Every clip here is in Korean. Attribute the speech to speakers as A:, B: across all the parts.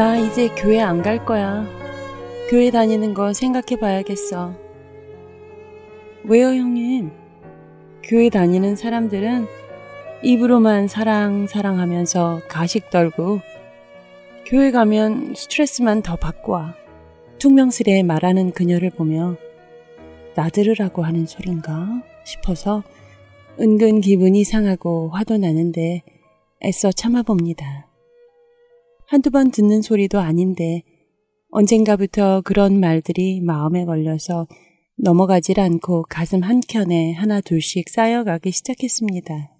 A: 나 이제 교회 안 갈 거야. 교회 다니는 거 생각해 봐야겠어. 왜요, 형님? 교회 다니는 사람들은 입으로만 사랑, 사랑하면서 가식 떨고 교회 가면 스트레스만 더 받고 와. 퉁명스레 말하는 그녀를 보며 나들으라고 하는 소린가 싶어서 은근 기분이 상하고 화도 나는데 애써 참아봅니다. 한두 번 듣는 소리도 아닌데 언젠가부터 그런 말들이 마음에 걸려서 넘어가질 않고 가슴 한켠에 하나 둘씩 쌓여가기 시작했습니다.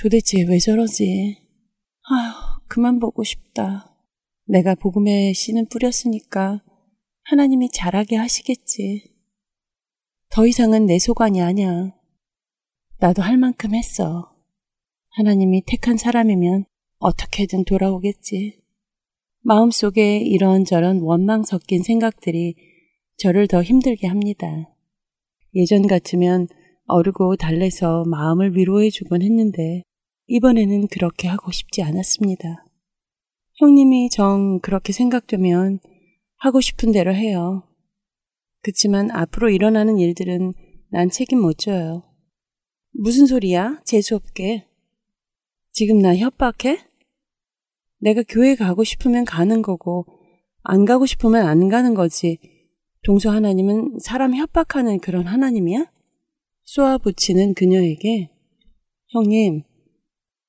A: 도대체 왜 저러지? 아휴, 그만 보고 싶다. 내가 복음의 씨는 뿌렸으니까 하나님이 잘하게 하시겠지. 더 이상은 내 소관이 아니야. 나도 할 만큼 했어. 하나님이 택한 사람이면 어떻게든 돌아오겠지. 마음속에 이런저런 원망 섞인 생각들이 저를 더 힘들게 합니다. 예전 같으면 어르고 달래서 마음을 위로해주곤 했는데 이번에는 그렇게 하고 싶지 않았습니다. 형님이 정 그렇게 생각되면 하고 싶은 대로 해요. 그치만 앞으로 일어나는 일들은 난 책임 못 져요. 무슨 소리야? 재수없게. 지금 나 협박해? 내가 교회 가고 싶으면 가는 거고, 안 가고 싶으면 안 가는 거지. 동서 하나님은 사람 협박하는 그런 하나님이야? 쏘아붙이는 그녀에게, 형님,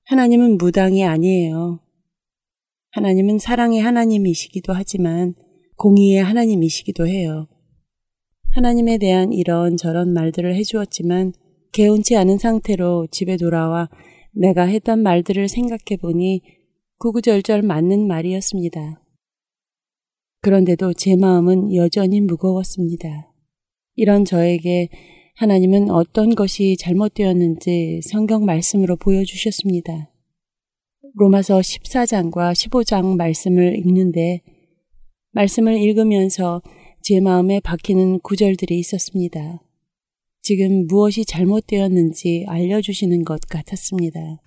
A: 하나님은 무당이 아니에요. 하나님은 사랑의 하나님이시기도 하지만 공의의 하나님이시기도 해요. 하나님에 대한 이런 저런 말들을 해주었지만 개운치 않은 상태로 집에 돌아와 내가 했던 말들을 생각해 보니 구구절절 맞는 말이었습니다. 그런데도 제 마음은 여전히 무거웠습니다. 이런 저에게 하나님은 어떤 것이 잘못되었는지 성경 말씀으로 보여주셨습니다. 로마서 14장과 15장 말씀을 읽는데 말씀을 읽으면서 제 마음에 박히는 구절들이 있었습니다. 지금 무엇이 잘못되었는지 알려주시는 것 같았습니다.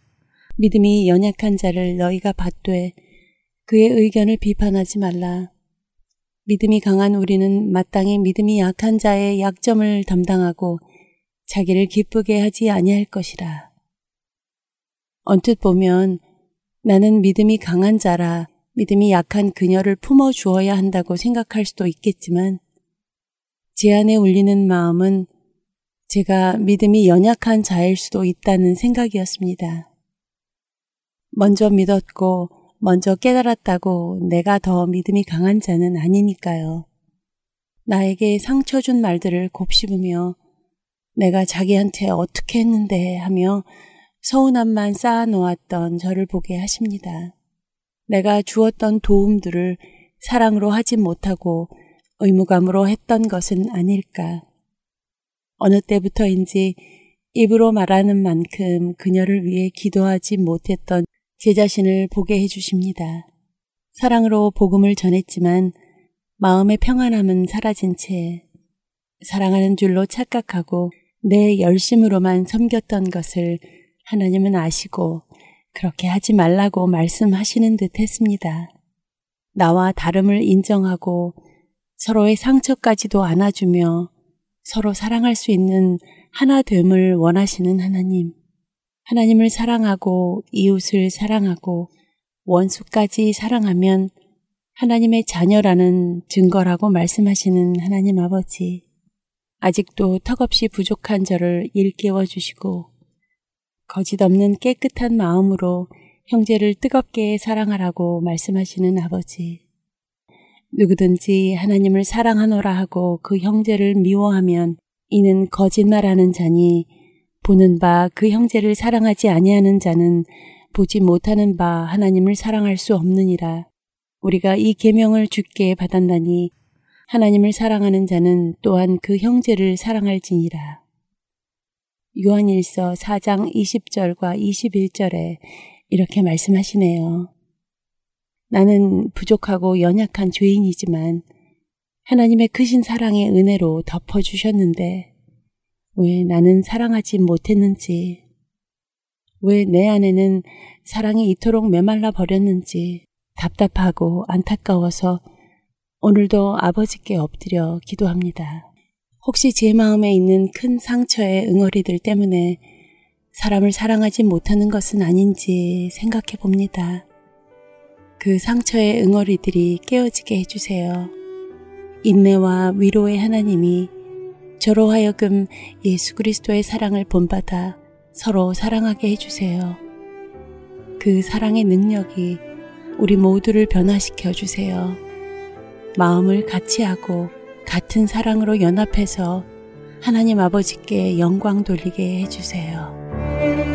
A: 믿음이 연약한 자를 너희가 받되 그의 의견을 비판하지 말라. 믿음이 강한 우리는 마땅히 믿음이 약한 자의 약점을 담당하고 자기를 기쁘게 하지 아니할 것이라. 언뜻 보면 나는 믿음이 강한 자라 믿음이 약한 그녀를 품어 주어야 한다고 생각할 수도 있겠지만 제 안에 울리는 마음은 제가 믿음이 연약한 자일 수도 있다는 생각이었습니다. 먼저 믿었고 먼저 깨달았다고 내가 더 믿음이 강한 자는 아니니까요. 나에게 상처 준 말들을 곱씹으며 내가 자기한테 어떻게 했는데 하며 서운함만 쌓아 놓았던 저를 보게 하십니다. 내가 주었던 도움들을 사랑으로 하지 못하고 의무감으로 했던 것은 아닐까. 어느 때부터인지 입으로 말하는 만큼 그녀를 위해 기도하지 못했던 제 자신을 보게 해주십니다. 사랑으로 복음을 전했지만 마음의 평안함은 사라진 채 사랑하는 줄로 착각하고 내 열심으로만 섬겼던 것을 하나님은 아시고 그렇게 하지 말라고 말씀하시는 듯 했습니다. 나와 다름을 인정하고 서로의 상처까지도 안아주며 서로 사랑할 수 있는 하나됨을 원하시는 하나님. 하나님을 사랑하고 이웃을 사랑하고 원수까지 사랑하면 하나님의 자녀라는 증거라고 말씀하시는 하나님 아버지. 아직도 턱없이 부족한 저를 일깨워 주시고 거짓 없는 깨끗한 마음으로 형제를 뜨겁게 사랑하라고 말씀하시는 아버지.
B: 누구든지 하나님을 사랑하노라 하고 그 형제를 미워하면 이는 거짓말하는 자니 보는 바 그 형제를 사랑하지 아니하는 자는 보지 못하는 바 하나님을 사랑할 수 없느니라. 우리가 이 계명을 주께 받았나니 하나님을 사랑하는 자는 또한 그 형제를 사랑할지니라. 요한일서 4장 20절과 21절에 이렇게 말씀하시네요. 나는 부족하고 연약한 죄인이지만 하나님의 크신 사랑의 은혜로 덮어주셨는데 왜 나는 사랑하지 못했는지, 왜 내 안에는 사랑이 이토록 메말라 버렸는지 답답하고 안타까워서 오늘도 아버지께 엎드려 기도합니다. 혹시 제 마음에 있는 큰 상처의 응어리들 때문에 사람을 사랑하지 못하는 것은 아닌지 생각해 봅니다. 그 상처의 응어리들이 깨어지게 해주세요. 인내와 위로의 하나님이 저로 하여금 예수 그리스도의 사랑을 본받아 서로 사랑하게 해주세요. 그 사랑의 능력이 우리 모두를 변화시켜 주세요. 마음을 같이 하고 같은 사랑으로 연합해서 하나님 아버지께 영광 돌리게 해주세요.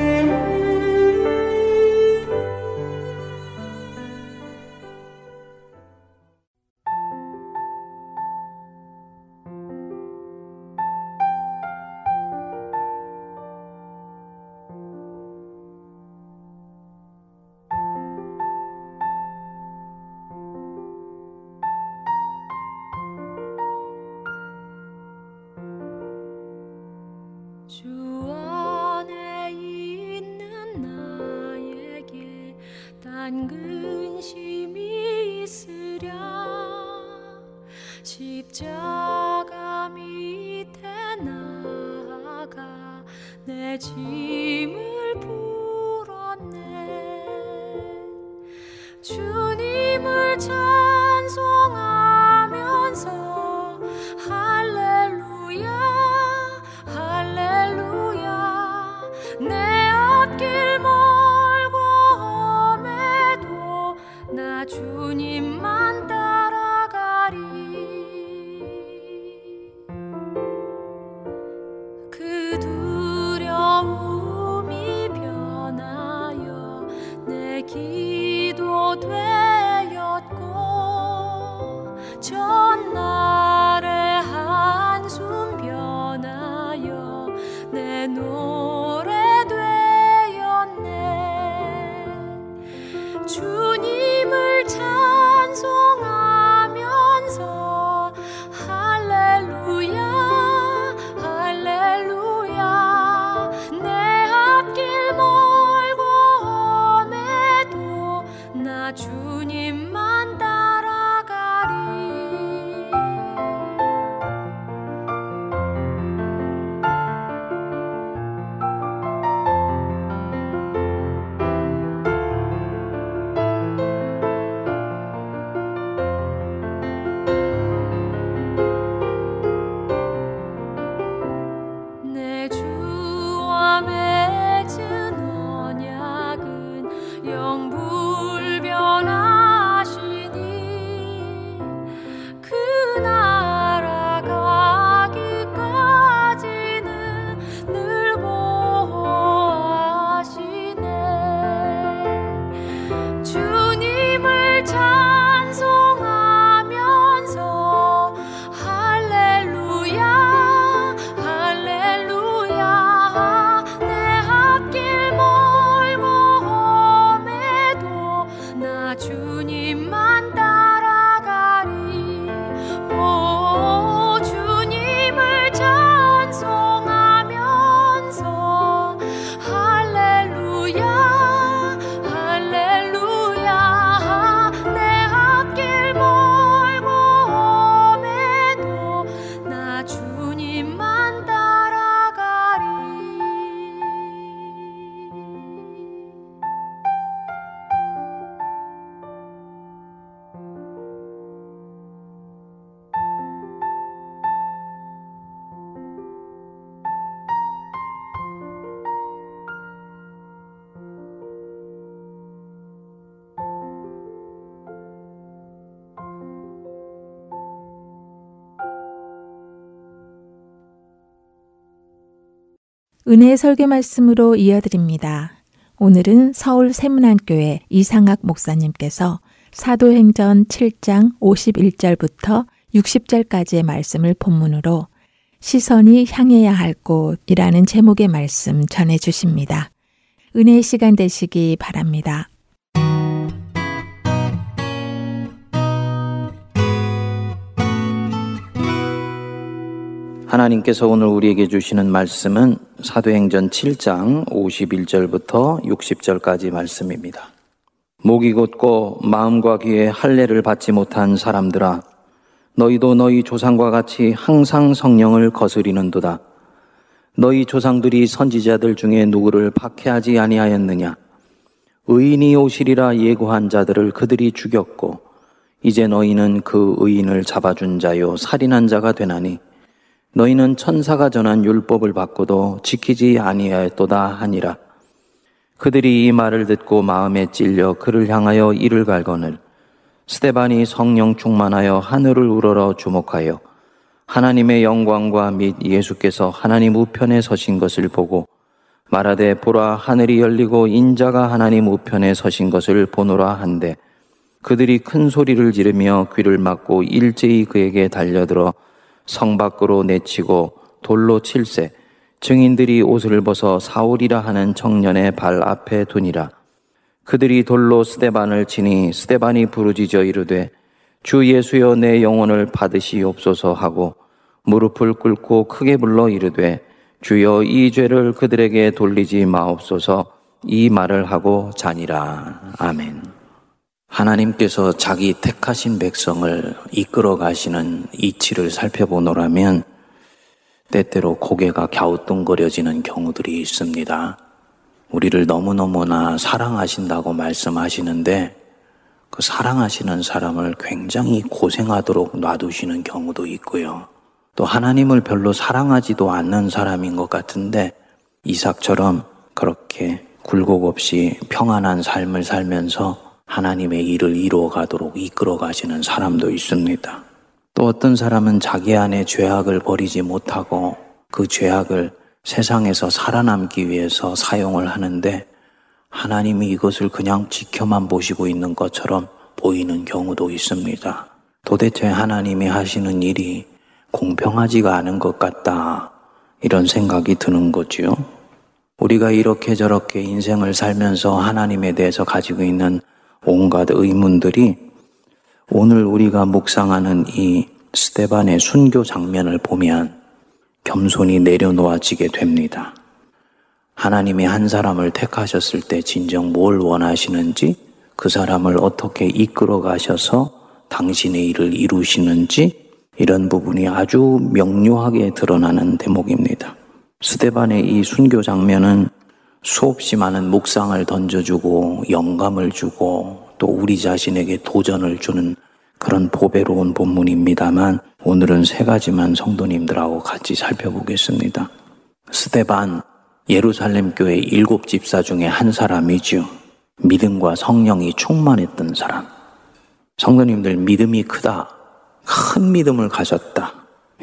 C: 은혜의 설교 말씀으로 이어드립니다. 오늘은 서울 세문안교회 이상학 목사님께서 사도행전 7장 51절부터 60절까지의 말씀을 본문으로 시선이 향해야 할 곳이라는 제목의 말씀 전해 주십니다. 은혜의 시간 되시기 바랍니다.
D: 하나님께서 오늘 우리에게 주시는 말씀은 사도행전 7장 51절부터 60절까지 말씀입니다. 목이 곧고 마음과 귀에 할례를 받지 못한 사람들아 너희도 너희 조상과 같이 항상 성령을 거스리는도다. 너희 조상들이 선지자들 중에 누구를 박해하지 아니하였느냐? 의인이 오시리라 예고한 자들을 그들이 죽였고 이제 너희는 그 의인을 잡아준 자요 살인한 자가 되나니 너희는 천사가 전한 율법을 받고도 지키지 아니하였도다 하니라. 그들이 이 말을 듣고 마음에 찔려 그를 향하여 이를 갈거늘 스테반이 성령 충만하여 하늘을 우러러 주목하여 하나님의 영광과 및 예수께서 하나님 우편에 서신 것을 보고 말하되 보라 하늘이 열리고 인자가 하나님 우편에 서신 것을 보노라 한데 그들이 큰 소리를 지르며 귀를 막고 일제히 그에게 달려들어 성 밖으로 내치고 돌로 칠세 증인들이 옷을 벗어 사울이라 하는 청년의 발 앞에 두니라. 그들이 돌로 스테반을 치니 스테반이 부르짖어 이르되 주 예수여 내 영혼을 받으시옵소서 하고 무릎을 꿇고 크게 불러 이르되 주여 이 죄를 그들에게 돌리지 마옵소서. 이 말을 하고 자니라. 아멘. 하나님께서 자기 택하신 백성을 이끌어 가시는 이치를 살펴보노라면 때때로 고개가 갸우뚱거려지는 경우들이 있습니다. 우리를 너무너무나 사랑하신다고 말씀하시는데 그 사랑하시는 사람을 굉장히 고생하도록 놔두시는 경우도 있고요. 또 하나님을 별로 사랑하지도 않는 사람인 것 같은데 이삭처럼 그렇게 굴곡 없이 평안한 삶을 살면서 하나님의 일을 이루어 가도록 이끌어 가시는 사람도 있습니다. 또 어떤 사람은 자기 안에 죄악을 버리지 못하고 그 죄악을 세상에서 살아남기 위해서 사용을 하는데 하나님이 이것을 그냥 지켜만 보시고 있는 것처럼 보이는 경우도 있습니다. 도대체 하나님이 하시는 일이 공평하지가 않은 것 같다. 이런 생각이 드는 거지요. 우리가 이렇게 저렇게 인생을 살면서 하나님에 대해서 가지고 있는 온갖 의문들이 오늘 우리가 묵상하는 이 스테반의 순교 장면을 보면 겸손히 내려놓아지게 됩니다. 하나님이 한 사람을 택하셨을 때 진정 뭘 원하시는지 그 사람을 어떻게 이끌어 가셔서 당신의 일을 이루시는지 이런 부분이 아주 명료하게 드러나는 대목입니다. 스테반의 이 순교 장면은 수없이 많은 묵상을 던져주고 영감을 주고 또 우리 자신에게 도전을 주는 그런 보배로운 본문입니다만 오늘은 세 가지만 성도님들하고 같이 살펴보겠습니다. 스테반 예루살렘 교회 일곱 집사 중에 한 사람이죠. 믿음과 성령이 충만했던 사람. 성도님들 믿음이 크다. 큰 믿음을 가졌다.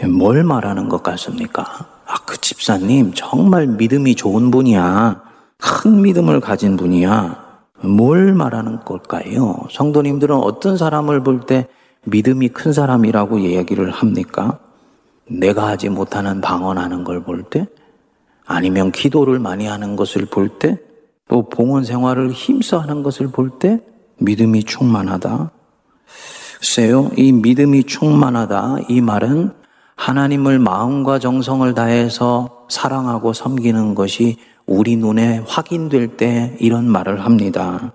D: 뭘 말하는 것 같습니까? 아, 그 집사님 정말 믿음이 좋은 분이야. 큰 믿음을 가진 분이야. 뭘 말하는 걸까요? 성도님들은 어떤 사람을 볼 때 믿음이 큰 사람이라고 이야기를 합니까? 내가 하지 못하는 방언하는 걸 볼 때? 아니면 기도를 많이 하는 것을 볼 때? 또 봉헌 생활을 힘써 하는 것을 볼 때? 믿음이 충만하다. 글쎄요, 이 믿음이 충만하다. 이 말은 하나님을 마음과 정성을 다해서 사랑하고 섬기는 것이 우리 눈에 확인될 때 이런 말을 합니다.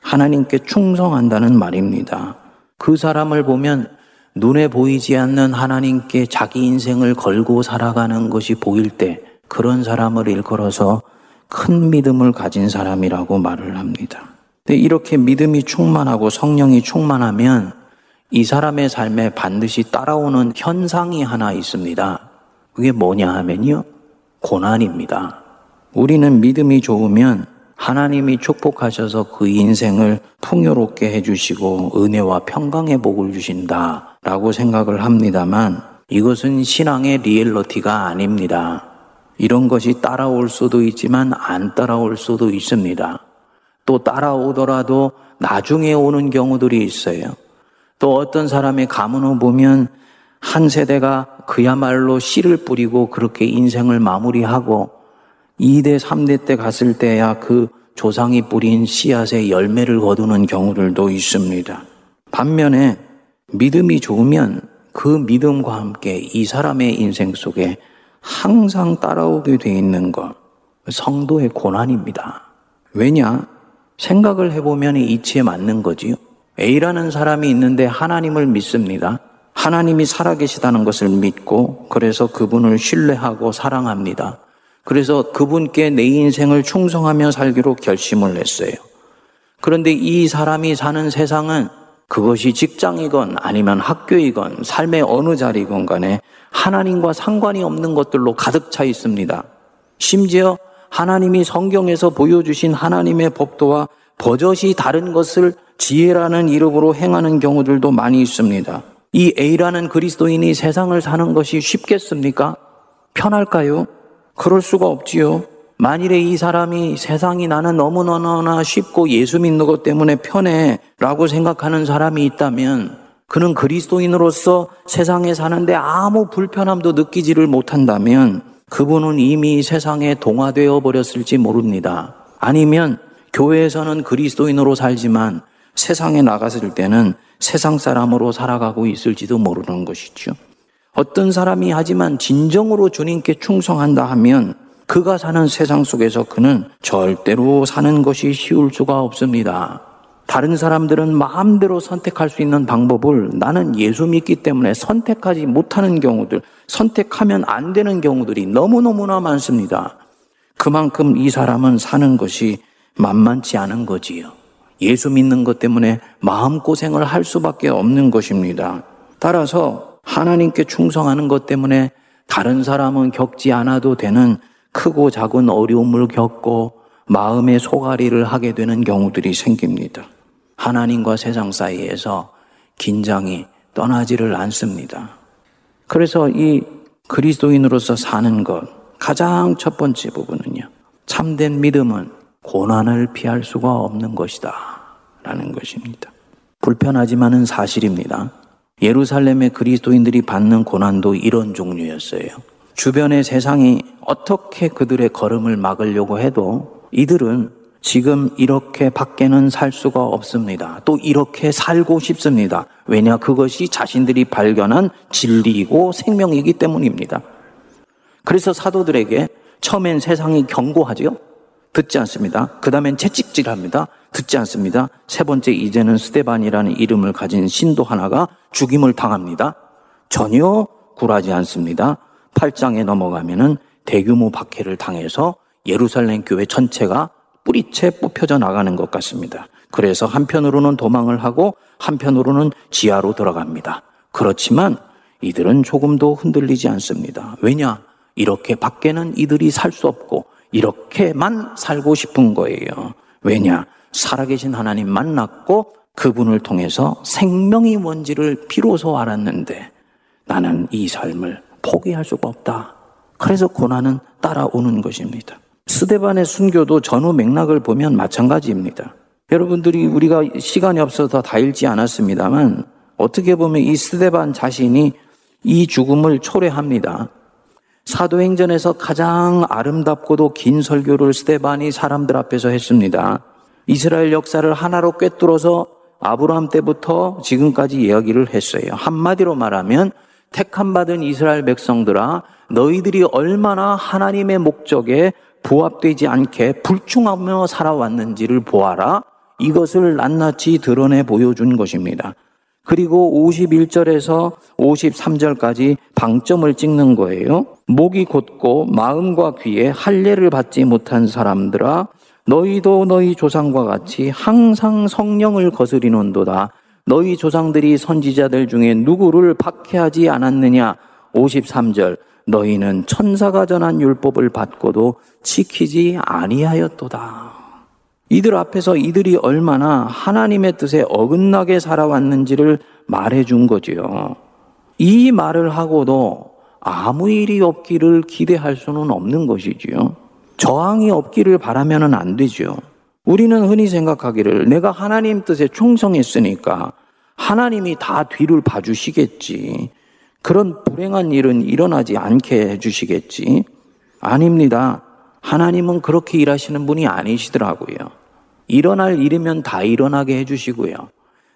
D: 하나님께 충성한다는 말입니다. 그 사람을 보면 눈에 보이지 않는 하나님께 자기 인생을 걸고 살아가는 것이 보일 때 그런 사람을 일컬어서 큰 믿음을 가진 사람이라고 말을 합니다. 이렇게 믿음이 충만하고 성령이 충만하면 이 사람의 삶에 반드시 따라오는 현상이 하나 있습니다. 그게 뭐냐 하면요. 고난입니다. 우리는 믿음이 좋으면 하나님이 축복하셔서 그 인생을 풍요롭게 해주시고 은혜와 평강의 복을 주신다 라고 생각을 합니다만 이것은 신앙의 리얼러티가 아닙니다. 이런 것이 따라올 수도 있지만 안 따라올 수도 있습니다. 또 따라오더라도 나중에 오는 경우들이 있어요. 또 어떤 사람의 가문을 보면 한 세대가 그야말로 씨를 뿌리고 그렇게 인생을 마무리하고 2대, 3대 때 갔을 때야 그 조상이 뿌린 씨앗의 열매를 거두는 경우들도 있습니다. 반면에 믿음이 좋으면 그 믿음과 함께 이 사람의 인생 속에 항상 따라오게 돼 있는 것, 성도의 고난입니다. 왜냐? 생각을 해보면 이치에 맞는 거지요. A라는 사람이 있는데 하나님을 믿습니다. 하나님이 살아계시다는 것을 믿고 그래서 그분을 신뢰하고 사랑합니다. 그래서 그분께 내 인생을 충성하며 살기로 결심을 했어요. 그런데 이 사람이 사는 세상은 그것이 직장이건 아니면 학교이건 삶의 어느 자리건 간에 하나님과 상관이 없는 것들로 가득 차 있습니다. 심지어 하나님이 성경에서 보여주신 하나님의 법도와 버젓이 다른 것을 지혜라는 이름으로 행하는 경우들도 많이 있습니다. 이 A라는 그리스도인이 세상을 사는 것이 쉽겠습니까? 편할까요? 그럴 수가 없지요. 만일에 이 사람이 세상이 나는 너무너무나 쉽고 예수 믿는 것 때문에 편해 라고 생각하는 사람이 있다면 그는 그리스도인으로서 세상에 사는데 아무 불편함도 느끼지를 못한다면 그분은 이미 세상에 동화되어 버렸을지 모릅니다. 아니면 교회에서는 그리스도인으로 살지만 세상에 나갔을 때는 세상 사람으로 살아가고 있을지도 모르는 것이죠. 어떤 사람이 하지만 진정으로 주님께 충성한다 하면 그가 사는 세상 속에서 그는 절대로 사는 것이 쉬울 수가 없습니다. 다른 사람들은 마음대로 선택할 수 있는 방법을 나는 예수 믿기 때문에 선택하지 못하는 경우들, 선택하면 안 되는 경우들이 너무너무나 많습니다. 그만큼 이 사람은 사는 것이 만만치 않은 거지요. 예수 믿는 것 때문에 마음고생을 할 수밖에 없는 것입니다. 따라서 하나님께 충성하는 것 때문에 다른 사람은 겪지 않아도 되는 크고 작은 어려움을 겪고 마음의 소가리를 하게 되는 경우들이 생깁니다. 하나님과 세상 사이에서 긴장이 떠나지를 않습니다. 그래서 이 그리스도인으로서 사는 것, 가장 첫 번째 부분은요. 참된 믿음은 고난을 피할 수가 없는 것이다. 라는 것입니다. 불편하지만은 사실입니다. 예루살렘의 그리스도인들이 받는 고난도 이런 종류였어요. 주변의 세상이 어떻게 그들의 걸음을 막으려고 해도 이들은 지금 이렇게 밖에는 살 수가 없습니다. 또 이렇게 살고 싶습니다. 왜냐? 그것이 자신들이 발견한 진리이고 생명이기 때문입니다. 그래서 사도들에게 처음엔 세상이 경고하지요. 듣지 않습니다. 그 다음엔 채찍질 합니다. 듣지 않습니다. 세 번째, 이제는 스테반이라는 이름을 가진 신도 하나가 죽임을 당합니다. 전혀 굴하지 않습니다. 8장에 넘어가면은 대규모 박해를 당해서 예루살렘 교회 전체가 뿌리채 뽑혀져 나가는 것 같습니다. 그래서 한편으로는 도망을 하고 한편으로는 지하로 들어갑니다. 그렇지만 이들은 조금도 흔들리지 않습니다. 왜냐? 이렇게 밖에는 이들이 살 수 없고 이렇게만 살고 싶은 거예요. 왜냐? 살아계신 하나님 만났고 그분을 통해서 생명이 뭔지를 비로소 알았는데 나는 이 삶을 포기할 수가 없다. 그래서 고난은 따라오는 것입니다. 스데반의 순교도 전후 맥락을 보면 마찬가지입니다. 여러분들이 우리가 시간이 없어서 다 읽지 않았습니다만 어떻게 보면 이 스데반 자신이 이 죽음을 초래합니다. 사도행전에서 가장 아름답고도 긴 설교를 스데반이 사람들 앞에서 했습니다. 이스라엘 역사를 하나로 꿰뚫어서 아브라함 때부터 지금까지 이야기를 했어요. 한마디로 말하면 택함 받은 이스라엘 백성들아 너희들이 얼마나 하나님의 목적에 부합되지 않게 불충하며 살아왔는지를 보아라. 이것을 낱낱이 드러내 보여준 것입니다. 그리고 51절에서 53절까지 방점을 찍는 거예요. 목이 곧고 마음과 귀에 할례를 받지 못한 사람들아 너희도 너희 조상과 같이 항상 성령을 거스리는도다. 너희 조상들이 선지자들 중에 누구를 박해하지 않았느냐? 53절 너희는 천사가 전한 율법을 받고도 지키지 아니하였도다. 이들 앞에서 이들이 얼마나 하나님의 뜻에 어긋나게 살아왔는지를 말해 준 거지요. 이 말을 하고도 아무 일이 없기를 기대할 수는 없는 것이지요. 저항이 없기를 바라면은 안 되죠. 우리는 흔히 생각하기를 내가 하나님 뜻에 충성했으니까 하나님이 다 뒤를 봐주시겠지. 그런 불행한 일은 일어나지 않게 해주시겠지. 아닙니다. 하나님은 그렇게 일하시는 분이 아니시더라고요. 일어날 일이면 다 일어나게 해주시고요.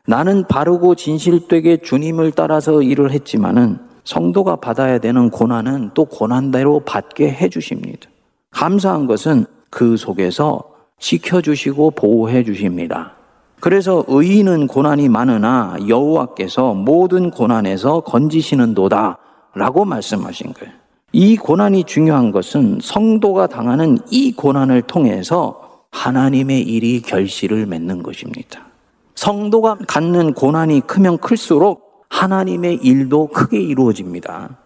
D: 나는 바르고 진실되게 주님을 따라서 일을 했지만은 성도가 받아야 되는 고난은 또 고난대로 받게 해주십니다. 감사한 것은 그 속에서 지켜주시고 보호해 주십니다. 그래서 의인은 고난이 많으나 여호와께서 모든 고난에서 건지시는도다 라고 말씀하신 거예요. 이 고난이 중요한 것은 성도가 당하는 이 고난을 통해서 하나님의 일이 결실을 맺는 것입니다. 성도가 갖는 고난이 크면 클수록 하나님의 일도 크게 이루어집니다.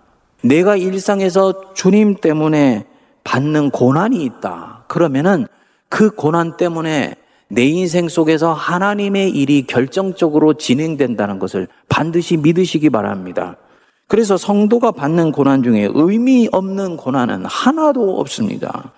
D: 내가 일상에서 주님 때문에 받는 고난이 있다. 그러면은 그 고난 때문에 내 인생 속에서 하나님의 일이 결정적으로 진행된다는 것을 반드시 믿으시기 바랍니다. 그래서 성도가 받는 고난 중에 의미 없는 고난은 하나도 없습니다.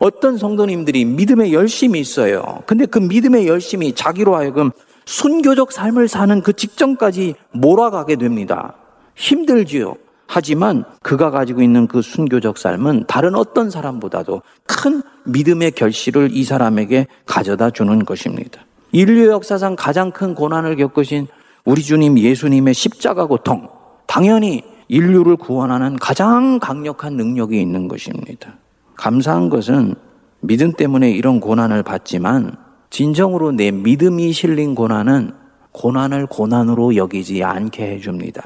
D: 어떤 성도님들이 믿음에 열심히 있어요. 근데 그 믿음의 열심이 자기로 하여금 순교적 삶을 사는 그 직전까지 몰아가게 됩니다. 힘들지요. 하지만 그가 가지고 있는 그 순교적 삶은 다른 어떤 사람보다도 큰 믿음의 결실을 이 사람에게 가져다 주는 것입니다. 인류 역사상 가장 큰 고난을 겪으신 우리 주님 예수님의 십자가 고통, 당연히 인류를 구원하는 가장 강력한 능력이 있는 것입니다. 감사한 것은 믿음 때문에 이런 고난을 받지만 진정으로 내 믿음이 실린 고난은 고난을 고난으로 여기지 않게 해줍니다.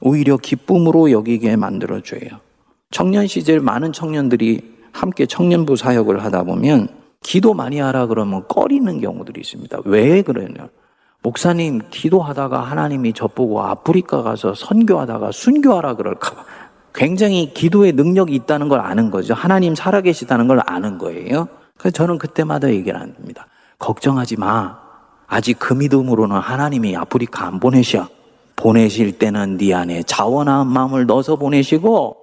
D: 오히려 기쁨으로 여기게 만들어줘요. 청년 시절 많은 청년들이 함께 청년부 사역을 하다 보면 기도 많이 하라 그러면 꺼리는 경우들이 있습니다. 왜 그러냐? 목사님 기도하다가 하나님이 저보고 아프리카 가서 선교하다가 순교하라 그럴까 굉장히 기도의 능력이 있다는 걸 아는 거죠. 하나님 살아계시다는 걸 아는 거예요. 그래서 저는 그때마다 얘기를 합니다. 걱정하지 마. 아직 그 믿음으로는 하나님이 아프리카 안 보내셔. 보내실 때는 네 안에 자원한 마음을 넣어서 보내시고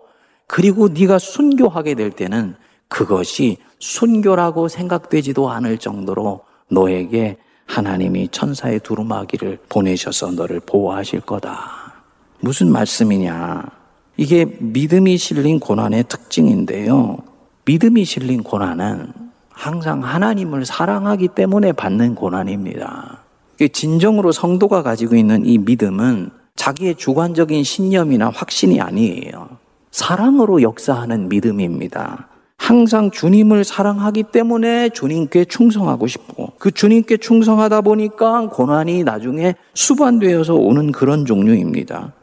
D: 그리고 네가 순교하게 될 때는 그것이 순교라고 생각되지도 않을 정도로 너에게 하나님이 천사의 두루마기를 보내셔서 너를 보호하실 거다. 무슨 말씀이냐? 이게 믿음이 실린 고난의 특징인데요. 믿음이 실린 고난은 항상 하나님을 사랑하기 때문에 받는 고난입니다. 진정으로 성도가 가지고 있는 이 믿음은 자기의 주관적인 신념이나 확신이 아니에요. 사랑으로 역사하는 믿음입니다. 항상 주님을 사랑하기 때문에 주님께 충성하고 싶고 그 주님께 충성하다 보니까 고난이 나중에 수반되어서 오는 그런 종류입니다.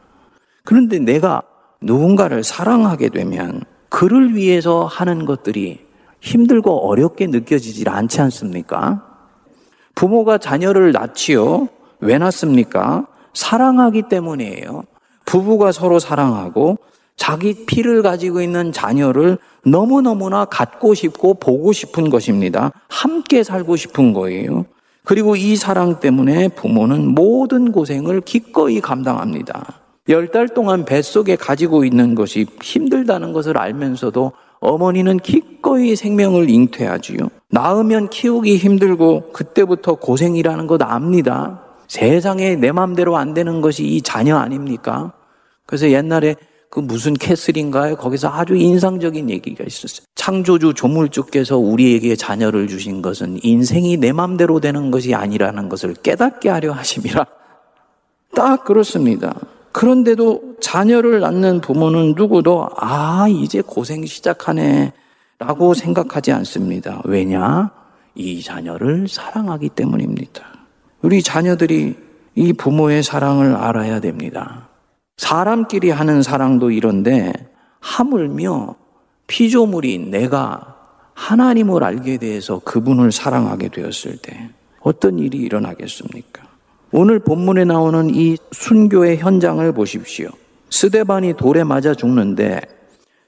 D: 그런데 내가 누군가를 사랑하게 되면 그를 위해서 하는 것들이 힘들고 어렵게 느껴지질 않지 않습니까? 부모가 자녀를 낳지요. 왜 낳습니까? 사랑하기 때문이에요. 부부가 서로 사랑하고 자기 피를 가지고 있는 자녀를 너무너무나 갖고 싶고 보고 싶은 것입니다. 함께 살고 싶은 거예요. 그리고 이 사랑 때문에 부모는 모든 고생을 기꺼이 감당합니다. 열 달 동안 뱃속에 가지고 있는 것이 힘들다는 것을 알면서도 어머니는 기꺼이 생명을 잉태하지요. 낳으면 키우기 힘들고 그때부터 고생이라는 것 압니다. 세상에 내 맘대로 안 되는 것이 이 자녀 아닙니까? 그래서 옛날에 그 무슨 캐슬인가요? 거기서 아주 인상적인 얘기가 있었어요. 창조주 조물주께서 우리에게 자녀를 주신 것은 인생이 내 맘대로 되는 것이 아니라는 것을 깨닫게 하려 하심이라. 딱 그렇습니다. 그런데도 자녀를 낳는 부모는 누구도 아, 이제 고생 시작하네. 라고 생각하지 않습니다. 왜냐? 이 자녀를 사랑하기 때문입니다. 우리 자녀들이 이 부모의 사랑을 알아야 됩니다. 사람끼리 하는 사랑도 이런데 하물며 피조물인 내가 하나님을 알게 돼서 그분을 사랑하게 되었을 때 어떤 일이 일어나겠습니까? 오늘 본문에 나오는 이 순교의 현장을 보십시오. 스데반이 돌에 맞아 죽는데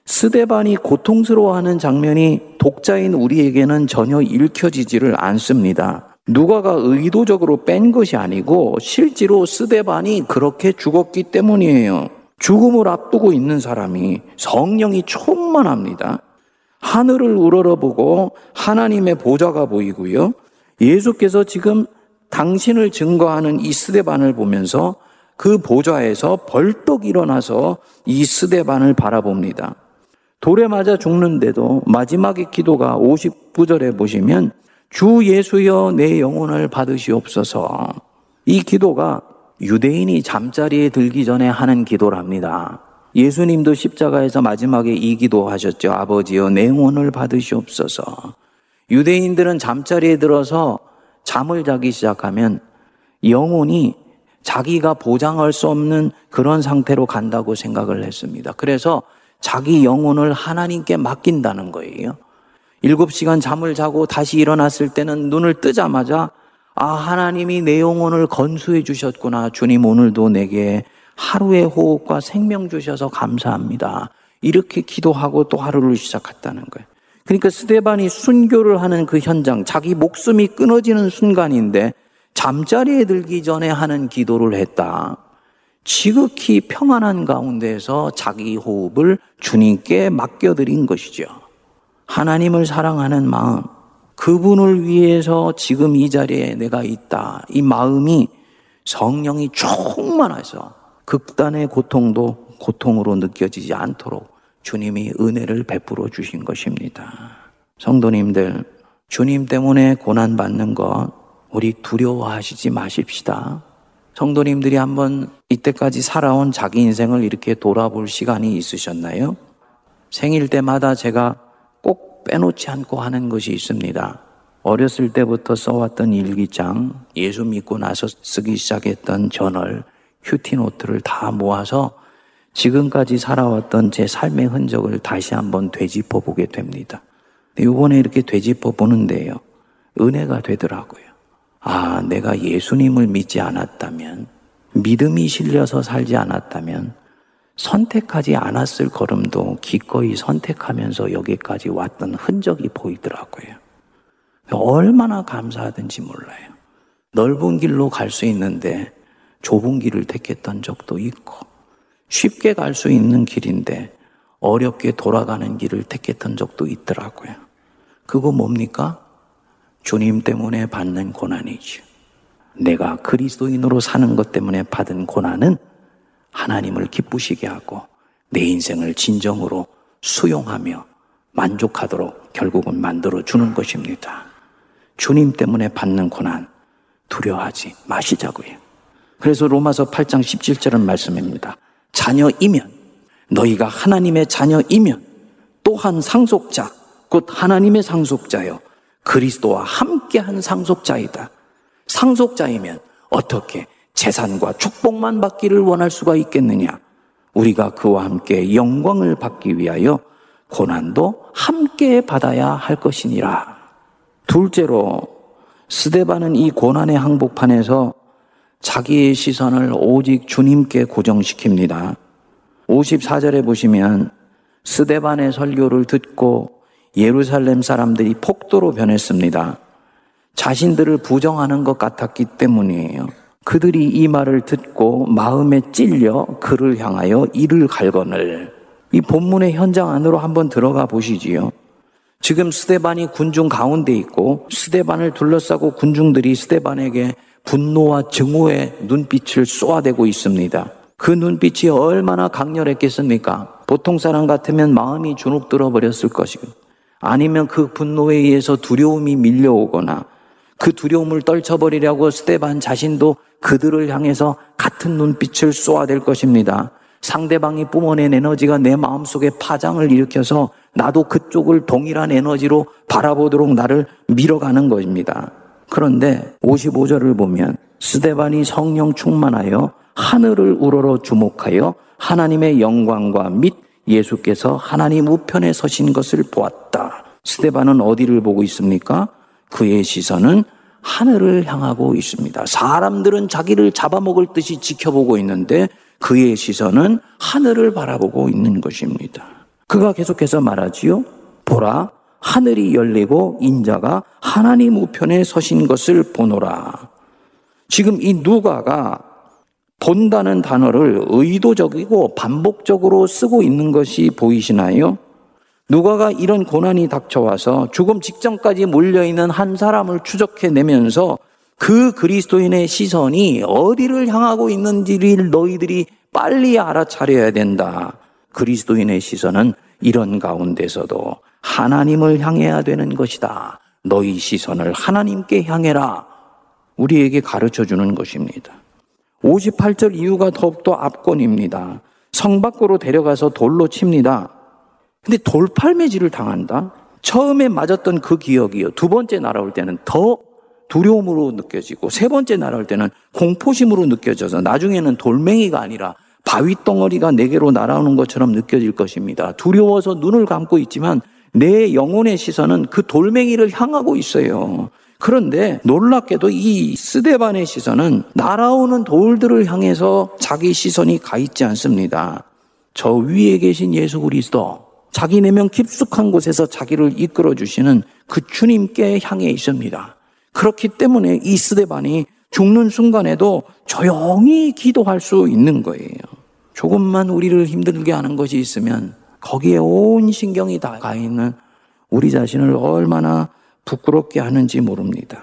D: 스데반이 고통스러워하는 장면이 독자인 우리에게는 전혀 읽혀지지를 않습니다. 누가가 의도적으로 뺀 것이 아니고 실제로 스데반이 그렇게 죽었기 때문이에요. 죽음을 앞두고 있는 사람이 성령이 충만합니다. 하늘을 우러러보고 하나님의 보좌가 보이고요. 예수께서 지금 당신을 증거하는 이 스데반을 보면서 그 보좌에서 벌떡 일어나서 이 스데반을 바라봅니다. 돌에 맞아 죽는데도 마지막의 기도가 59절에 보시면 주 예수여 내 영혼을 받으시옵소서. 이 기도가 유대인이 잠자리에 들기 전에 하는 기도랍니다. 예수님도 십자가에서 마지막에 이 기도 하셨죠. 아버지여 내 영혼을 받으시옵소서. 유대인들은 잠자리에 들어서 잠을 자기 시작하면 영혼이 자기가 보장할 수 없는 그런 상태로 간다고 생각을 했습니다. 그래서 자기 영혼을 하나님께 맡긴다는 거예요. 일곱 시간 잠을 자고 다시 일어났을 때는 눈을 뜨자마자 아, 하나님이 내 영혼을 건수해 주셨구나. 주님 오늘도 내게 하루의 호흡과 생명 주셔서 감사합니다. 이렇게 기도하고 또 하루를 시작했다는 거예요. 그러니까 스테반이 순교를 하는 그 현장, 자기 목숨이 끊어지는 순간인데 잠자리에 들기 전에 하는 기도를 했다. 지극히 평안한 가운데서 자기 호흡을 주님께 맡겨드린 것이죠. 하나님을 사랑하는 마음, 그분을 위해서 지금 이 자리에 내가 있다. 이 마음이 성령이 충만해서 극단의 고통도 고통으로 느껴지지 않도록 주님이 은혜를 베풀어 주신 것입니다. 성도님들, 주님 때문에 고난받는 것, 우리 두려워하시지 마십시다. 성도님들이 한번 이때까지 살아온 자기 인생을 이렇게 돌아볼 시간이 있으셨나요? 생일 때마다 제가 꼭 빼놓지 않고 하는 것이 있습니다. 어렸을 때부터 써왔던 일기장, 예수 믿고 나서 쓰기 시작했던 저널, 휴티노트를 다 모아서 지금까지 살아왔던 제 삶의 흔적을 다시 한번 되짚어 보게 됩니다. 이번에 이렇게 되짚어 보는데요. 은혜가 되더라고요. 아, 내가 예수님을 믿지 않았다면, 믿음이 실려서 살지 않았다면, 선택하지 않았을 걸음도 기꺼이 선택하면서 여기까지 왔던 흔적이 보이더라고요. 얼마나 감사하든지 몰라요. 넓은 길로 갈 수 있는데 좁은 길을 택했던 적도 있고, 쉽게 갈 수 있는 길인데 어렵게 돌아가는 길을 택했던 적도 있더라고요. 그거 뭡니까? 주님 때문에 받는 고난이죠. 내가 그리스도인으로 사는 것 때문에 받은 고난은 하나님을 기쁘시게 하고 내 인생을 진정으로 수용하며 만족하도록 결국은 만들어 주는 것입니다. 주님 때문에 받는 고난 두려워하지 마시자고요. 그래서 로마서 8장 17절은 말씀입니다. 자녀이면 너희가 하나님의 자녀이면 또한 상속자 곧 하나님의 상속자요 그리스도와 함께한 상속자이다. 상속자이면 어떻게 재산과 축복만 받기를 원할 수가 있겠느냐? 우리가 그와 함께 영광을 받기 위하여 고난도 함께 받아야 할 것이니라. 둘째로 스데반은 이 고난의 항복판에서 자기의 시선을 오직 주님께 고정시킵니다. 54절에 보시면 스데반의 설교를 듣고 예루살렘 사람들이 폭도로 변했습니다. 자신들을 부정하는 것 같았기 때문이에요. 그들이 이 말을 듣고 마음에 찔려 그를 향하여 이를 갈거늘. 이 본문의 현장 안으로 한번 들어가 보시지요. 지금 스데반이 군중 가운데 있고 스데반을 둘러싸고 군중들이 스데반에게 분노와 증오의 눈빛을 쏘아대고 있습니다. 그 눈빛이 얼마나 강렬했겠습니까? 보통 사람 같으면 마음이 주눅 들어 버렸을 것이고, 아니면 그 분노에 의해서 두려움이 밀려오거나, 그 두려움을 떨쳐버리려고 스테반 자신도 그들을 향해서 같은 눈빛을 쏘아댈 것입니다. 상대방이 뿜어낸 에너지가 내 마음속에 파장을 일으켜서 나도 그쪽을 동일한 에너지로 바라보도록 나를 밀어가는 것입니다. 그런데 55절을 보면 스데반이 성령 충만하여 하늘을 우러러 주목하여 하나님의 영광과 및 예수께서 하나님 우편에 서신 것을 보았다. 스데반은 어디를 보고 있습니까? 그의 시선은 하늘을 향하고 있습니다. 사람들은 자기를 잡아먹을 듯이 지켜보고 있는데 그의 시선은 하늘을 바라보고 있는 것입니다. 그가 계속해서 말하지요. 보라, 하늘이 열리고 인자가 하나님 우편에 서신 것을 보노라. 지금 이 누가가 본다는 단어를 의도적이고 반복적으로 쓰고 있는 것이 보이시나요? 누가가 이런 고난이 닥쳐와서 죽음 직전까지 몰려있는 한 사람을 추적해내면서 그 그리스도인의 시선이 어디를 향하고 있는지를 너희들이 빨리 알아차려야 된다. 그리스도인의 시선은 이런 가운데서도 하나님을 향해야 되는 것이다. 너희 시선을 하나님께 향해라. 우리에게 가르쳐 주는 것입니다. 58절 이유가 더욱더 압권입니다. 성 밖으로 데려가서 돌로 칩니다. 근데 돌팔매질을 당한다? 처음에 맞았던 그 기억이요. 두 번째 날아올 때는 더 두려움으로 느껴지고 세 번째 날아올 때는 공포심으로 느껴져서 나중에는 돌멩이가 아니라 바위 덩어리가 내게로 날아오는 것처럼 느껴질 것입니다. 두려워서 눈을 감고 있지만 내 영혼의 시선은 그 돌멩이를 향하고 있어요. 그런데 놀랍게도 이 스데반의 시선은 날아오는 돌들을 향해서 자기 시선이 가 있지 않습니다. 저 위에 계신 예수 그리스도, 자기 내면 깊숙한 곳에서 자기를 이끌어 주시는 그 주님께 향해 있습니다. 그렇기 때문에 이 스데반이 죽는 순간에도 조용히 기도할 수 있는 거예요. 조금만 우리를 힘들게 하는 것이 있으면 거기에 온 신경이 다 가 있는 우리 자신을 얼마나 부끄럽게 하는지 모릅니다.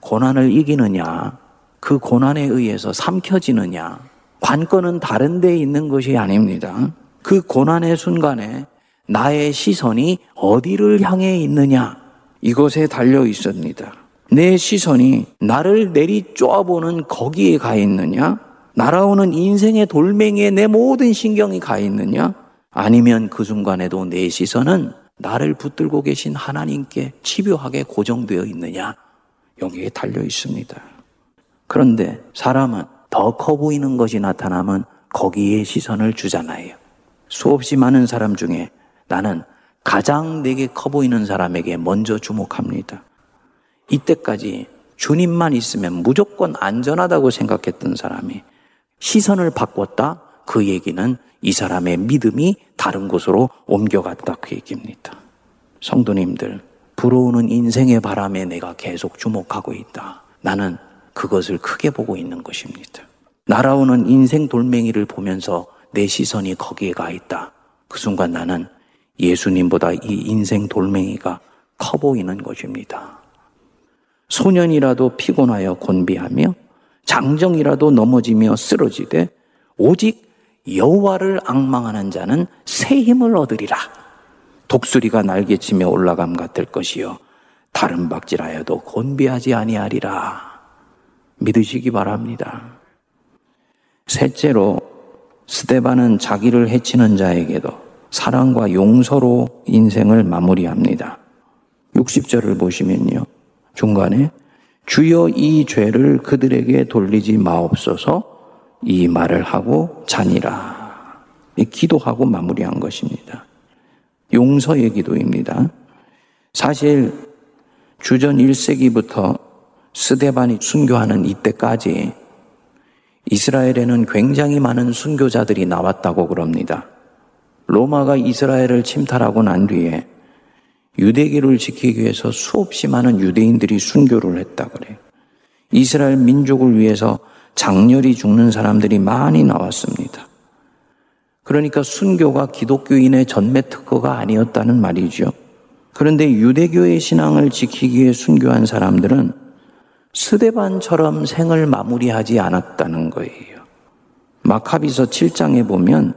D: 고난을 이기느냐, 그 고난에 의해서 삼켜지느냐, 관건은 다른 데 있는 것이 아닙니다. 그 고난의 순간에 나의 시선이 어디를 향해 있느냐, 이것에 달려 있습니다. 내 시선이 나를 내리 쪼아보는 거기에 가 있느냐, 날아오는 인생의 돌멩이에 내 모든 신경이 가 있느냐, 아니면 그 순간에도 내 시선은 나를 붙들고 계신 하나님께 집요하게 고정되어 있느냐? 여기에 달려 있습니다. 그런데 사람은 더 커 보이는 것이 나타나면 거기에 시선을 주잖아요. 수없이 많은 사람 중에 나는 가장 내게 커 보이는 사람에게 먼저 주목합니다. 이때까지 주님만 있으면 무조건 안전하다고 생각했던 사람이 시선을 바꿨다? 그 얘기는 이 사람의 믿음이 다른 곳으로 옮겨갔다 그 얘기입니다. 성도님들, 불어오는 인생의 바람에 내가 계속 주목하고 있다. 나는 그것을 크게 보고 있는 것입니다. 날아오는 인생 돌멩이를 보면서 내 시선이 거기에 가 있다. 그 순간 나는 예수님보다 이 인생 돌멩이가 커 보이는 것입니다. 소년이라도 피곤하여 곤비하며 장정이라도 넘어지며 쓰러지되 오직 여호와를 악망하는 자는 새 힘을 얻으리라. 독수리가 날개치며 올라감 같을 것이요 다른 박질하여도 곤비하지 아니하리라. 믿으시기 바랍니다. 셋째로 스테반은 자기를 해치는 자에게도 사랑과 용서로 인생을 마무리합니다. 60절을 보시면요. 중간에 주여 이 죄를 그들에게 돌리지 마옵소서 이 말을 하고 자니라. 기도하고 마무리한 것입니다. 용서의 기도입니다. 사실 주전 1세기부터 스데반이 순교하는 이때까지 이스라엘에는 굉장히 많은 순교자들이 나왔다고 그럽니다. 로마가 이스라엘을 침탈하고 난 뒤에 유대기를 지키기 위해서 수없이 많은 유대인들이 순교를 했다 그래요. 이스라엘 민족을 위해서 장렬히 죽는 사람들이 많이 나왔습니다. 그러니까 순교가 기독교인의 전매 특허가 아니었다는 말이죠. 그런데 유대교의 신앙을 지키기 위해 순교한 사람들은 스데반처럼 생을 마무리하지 않았다는 거예요. 마카비서 7장에 보면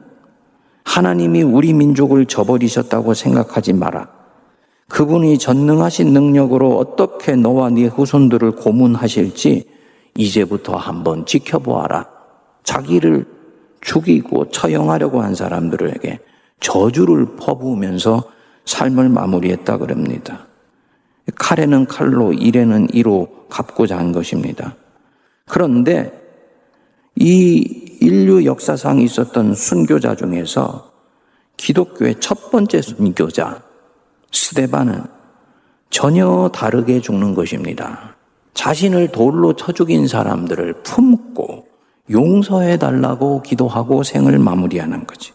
D: 하나님이 우리 민족을 저버리셨다고 생각하지 마라. 그분이 전능하신 능력으로 어떻게 너와 네 후손들을 고문하실지 이제부터 한번 지켜보아라. 자기를 죽이고 처형하려고 한 사람들에게 저주를 퍼부으면서 삶을 마무리했다 그럽니다. 칼에는 칼로, 일에는 이로 갚고자 한 것입니다. 그런데 이 인류 역사상 있었던 순교자 중에서 기독교의 첫 번째 순교자, 스데반은 전혀 다르게 죽는 것입니다. 자신을 돌로 쳐 죽인 사람들을 품고 용서해 달라고 기도하고 생을 마무리하는 거지.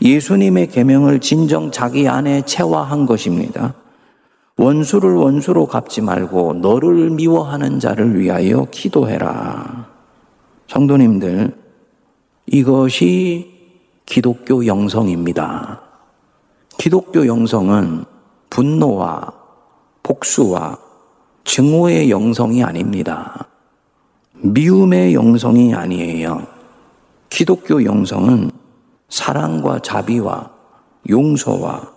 D: 예수님의 계명을 진정 자기 안에 체화한 것입니다. 원수를 원수로 갚지 말고 너를 미워하는 자를 위하여 기도해라. 성도님들, 이것이 기독교 영성입니다. 기독교 영성은 분노와 복수와 증오의 영성이 아닙니다. 미움의 영성이 아니에요. 기독교 영성은 사랑과 자비와 용서와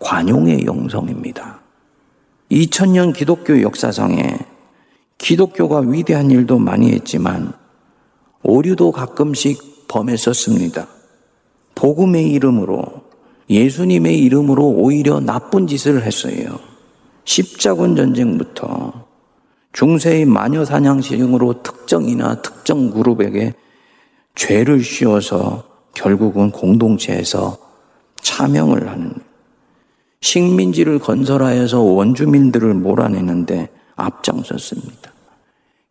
D: 관용의 영성입니다. 2000년 기독교 역사상에 기독교가 위대한 일도 많이 했지만 오류도 가끔씩 범했었습니다. 복음의 이름으로 예수님의 이름으로 오히려 나쁜 짓을 했어요. 십자군 전쟁부터 중세의 마녀 사냥식으로 특정이나 특정 그룹에게 죄를 씌워서 결국은 공동체에서 차명을 하는 식민지를 건설하여서 원주민들을 몰아내는데 앞장섰습니다.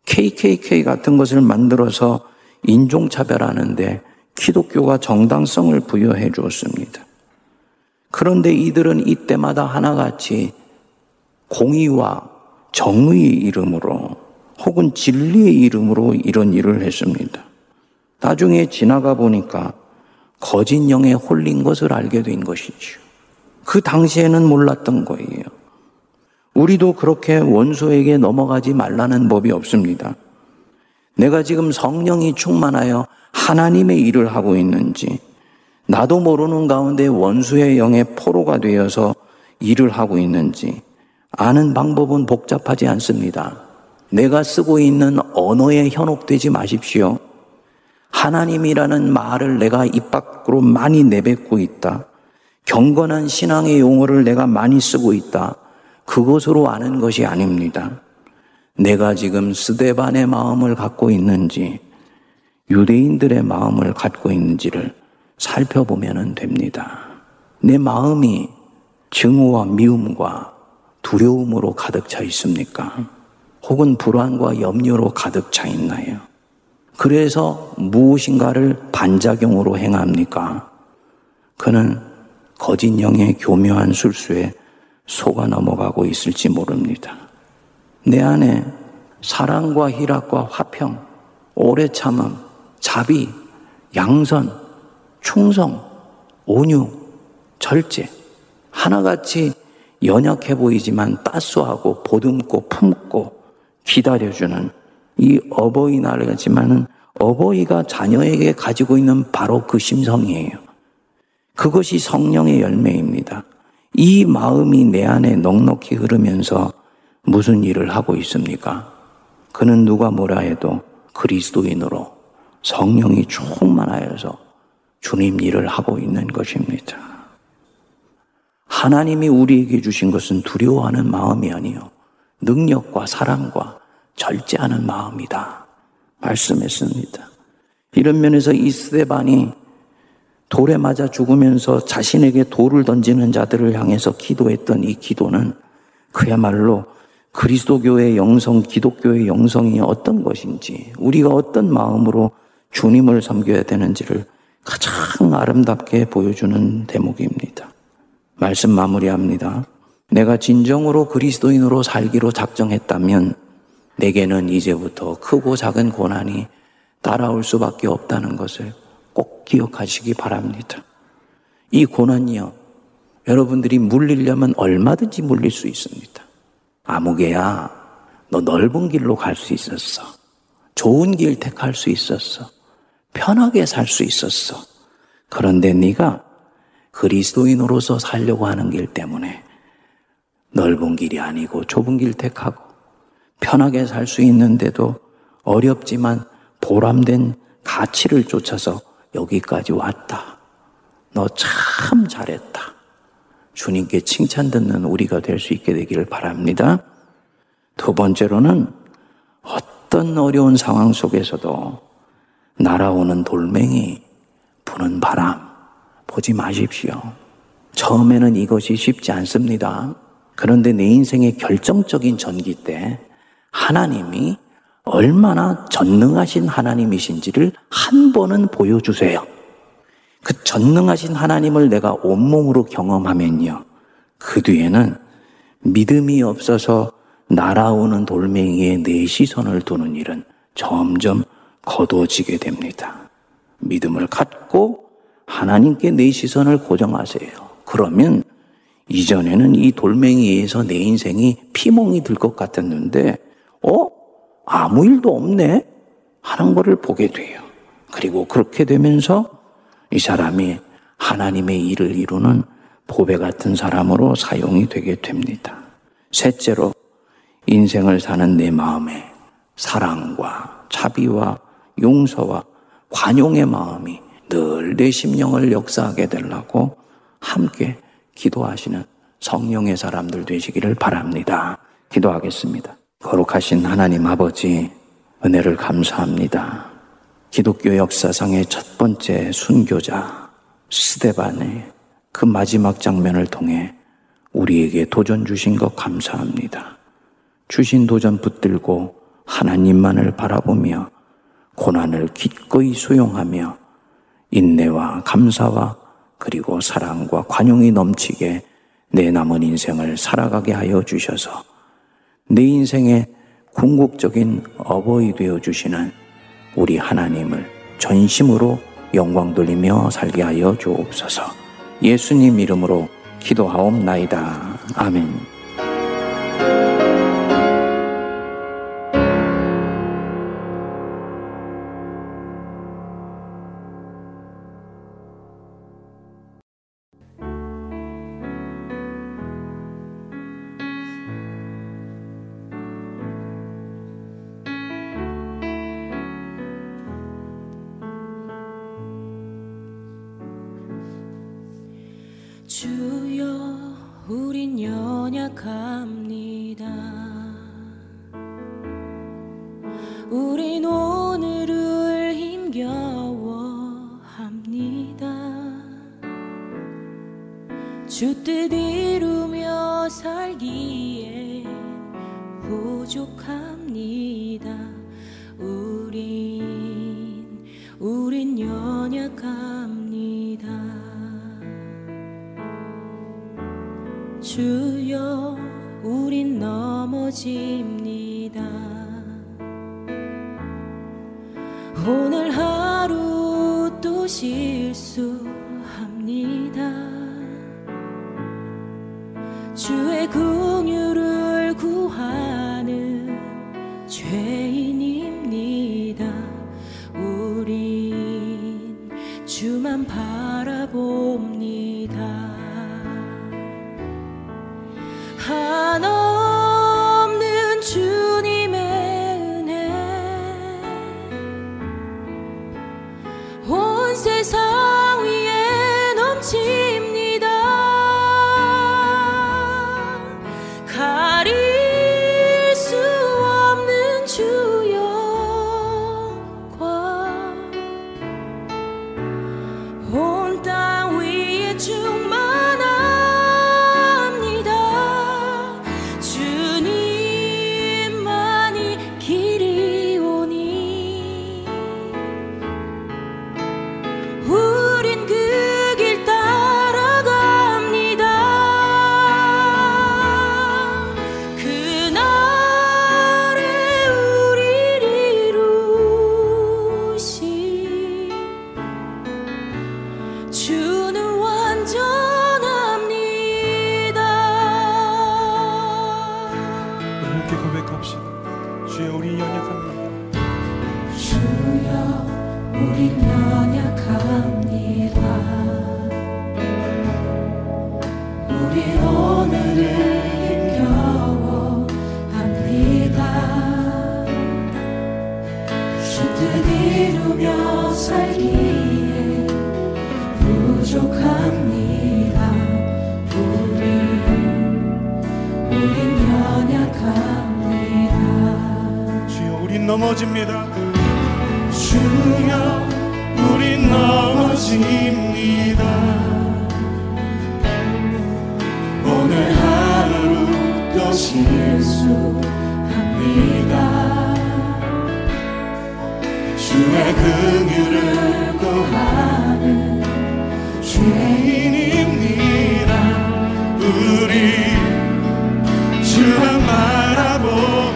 D: KKK 같은 것을 만들어서 인종차별하는데 기독교가 정당성을 부여해 주었습니다. 그런데 이들은 이때마다 하나같이 공의와 정의 이름으로 혹은 진리의 이름으로 이런 일을 했습니다. 나중에 지나가 보니까 거짓 영에 홀린 것을 알게 된 것이죠. 그 당시에는 몰랐던 거예요. 우리도 그렇게 원수에게 넘어가지 말라는 법이 없습니다. 내가 지금 성령이 충만하여 하나님의 일을 하고 있는지, 나도 모르는 가운데 원수의 영의 포로가 되어서 일을 하고 있는지 아는 방법은 복잡하지 않습니다. 내가 쓰고 있는 언어에 현혹되지 마십시오. 하나님이라는 말을 내가 입 밖으로 많이 내뱉고 있다. 경건한 신앙의 용어를 내가 많이 쓰고 있다. 그것으로 아는 것이 아닙니다. 내가 지금 스데반의 마음을 갖고 있는지 유대인들의 마음을 갖고 있는지를 살펴보면 됩니다. 내 마음이 증오와 미움과 두려움으로 가득 차 있습니까? 혹은 불안과 염려로 가득 차 있나요? 그래서 무엇인가를 반작용으로 행합니까? 그는 거짓 영의 교묘한 술수에 속아 넘어가고 있을지 모릅니다. 내 안에 사랑과 희락과 화평, 오래 참음, 자비, 양선, 충성, 온유, 절제, 하나같이 연약해 보이지만 따스하고 보듬고 품고 기다려주는 이 어버이날이지만은 어버이가 자녀에게 가지고 있는 바로 그 심성이에요. 그것이 성령의 열매입니다. 이 마음이 내 안에 넉넉히 흐르면서 무슨 일을 하고 있습니까? 그는 누가 뭐라 해도 그리스도인으로 성령이 충만하여서 주님 일을 하고 있는 것입니다. 하나님이 우리에게 주신 것은 두려워하는 마음이 아니요. 능력과 사랑과 절제하는 마음이다. 말씀했습니다. 이런 면에서 이스데반이 돌에 맞아 죽으면서 자신에게 돌을 던지는 자들을 향해서 기도했던 이 기도는 그야말로 그리스도교의 영성, 기독교의 영성이 어떤 것인지, 우리가 어떤 마음으로 주님을 섬겨야 되는지를 가장 아름답게 보여주는 대목입니다. 말씀 마무리합니다. 내가 진정으로 그리스도인으로 살기로 작정했다면 내게는 이제부터 크고 작은 고난이 따라올 수밖에 없다는 것을 꼭 기억하시기 바랍니다. 이 고난이요. 여러분들이 물리려면 얼마든지 물릴 수 있습니다. 아무개야, 너 넓은 길로 갈 수 있었어. 좋은 길 택할 수 있었어. 편하게 살 수 있었어. 그런데 네가 그리스도인으로서 살려고 하는 길 때문에 넓은 길이 아니고 좁은 길 택하고 편하게 살 수 있는데도 어렵지만 보람된 가치를 쫓아서 여기까지 왔다. 너 참 잘했다. 주님께 칭찬 듣는 우리가 될 수 있게 되기를 바랍니다. 두 번째로는 어떤 어려운 상황 속에서도 날아오는 돌멩이, 부는 바람, 보지 마십시오. 처음에는 이것이 쉽지 않습니다. 그런데 내 인생의 결정적인 전기 때 하나님이 얼마나 전능하신 하나님이신지를 한 번은 보여주세요. 그 전능하신 하나님을 내가 온몸으로 경험하면요. 그 뒤에는 믿음이 없어서 날아오는 돌멩이에 내 시선을 두는 일은 점점
B: 거두어지게 됩니다. 믿음을 갖고 하나님께 내 시선을 고정하세요. 그러면 이전에는 이 돌멩이에서 내 인생이 피멍이 들 것 같았는데, 어? 아무 일도 없네? 하는 것을 보게 돼요. 그리고 그렇게 되면서 이 사람이 하나님의 일을 이루는 보배 같은 사람으로 사용이 되게 됩니다. 셋째로 인생을 사는 내 마음에 사랑과 자비와 용서와 관용의 마음이 늘 내 심령을 역사하게 되려고 함께 기도하시는 성령의 사람들 되시기를 바랍니다. 기도하겠습니다. 거룩하신 하나님 아버지, 은혜를 감사합니다. 기독교 역사상의 첫 번째 순교자, 스데반의 그 마지막 장면을 통해 우리에게 도전 주신 것 감사합니다. 주신 도전 붙들고 하나님만을 바라보며 고난을 기꺼이 수용하며 인내와 감사와 그리고 사랑과 관용이 넘치게 내 남은 인생을 살아가게 하여 주셔서 내 인생의 궁극적인 어버이 되어 주시는 우리 하나님을 전심으로 영광 돌리며 살게 하여 주옵소서. 예수님 이름으로 기도하옵나이다. 아멘.
E: 오늘 하루 또 실수합니다. 주의 구 주의 긍휼을 구하는 죄인입니다. 우리 주만 바라보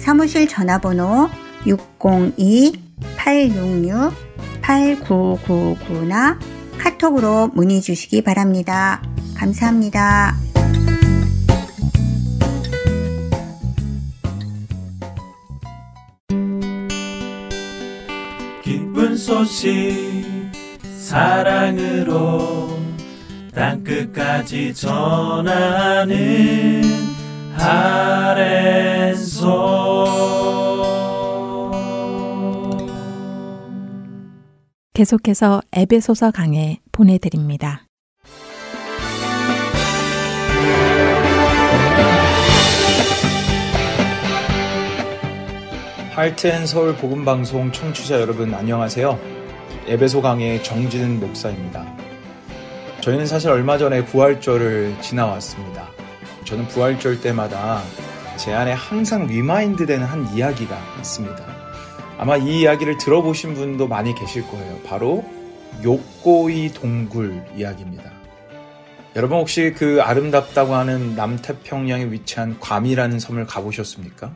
F: 사무실 전화번호 602-866-8999나 카톡으로 문의 주시기 바랍니다. 감사합니다.
G: 기쁜 소식 사랑으로 땅끝까지 전하는
C: 계속해서 에베소서 강해 보내드립니다.
H: 할텐 서울 복음 방송 청취자 여러분 안녕하세요. 에베소 강의 정진은 목사입니다. 저희는 사실 얼마 전에 부활절을 지나왔습니다. 저는 부활절 때마다 제 안에 항상 remind 되는 한 이야기가 있습니다. 아마 이 이야기를 들어보신 분도 많이 계실 거예요. 바로 요코이 동굴 이야기입니다. 여러분 혹시 그 아름답다고 하는 남태평양에 위치한 괌이라는 섬을 가보셨습니까?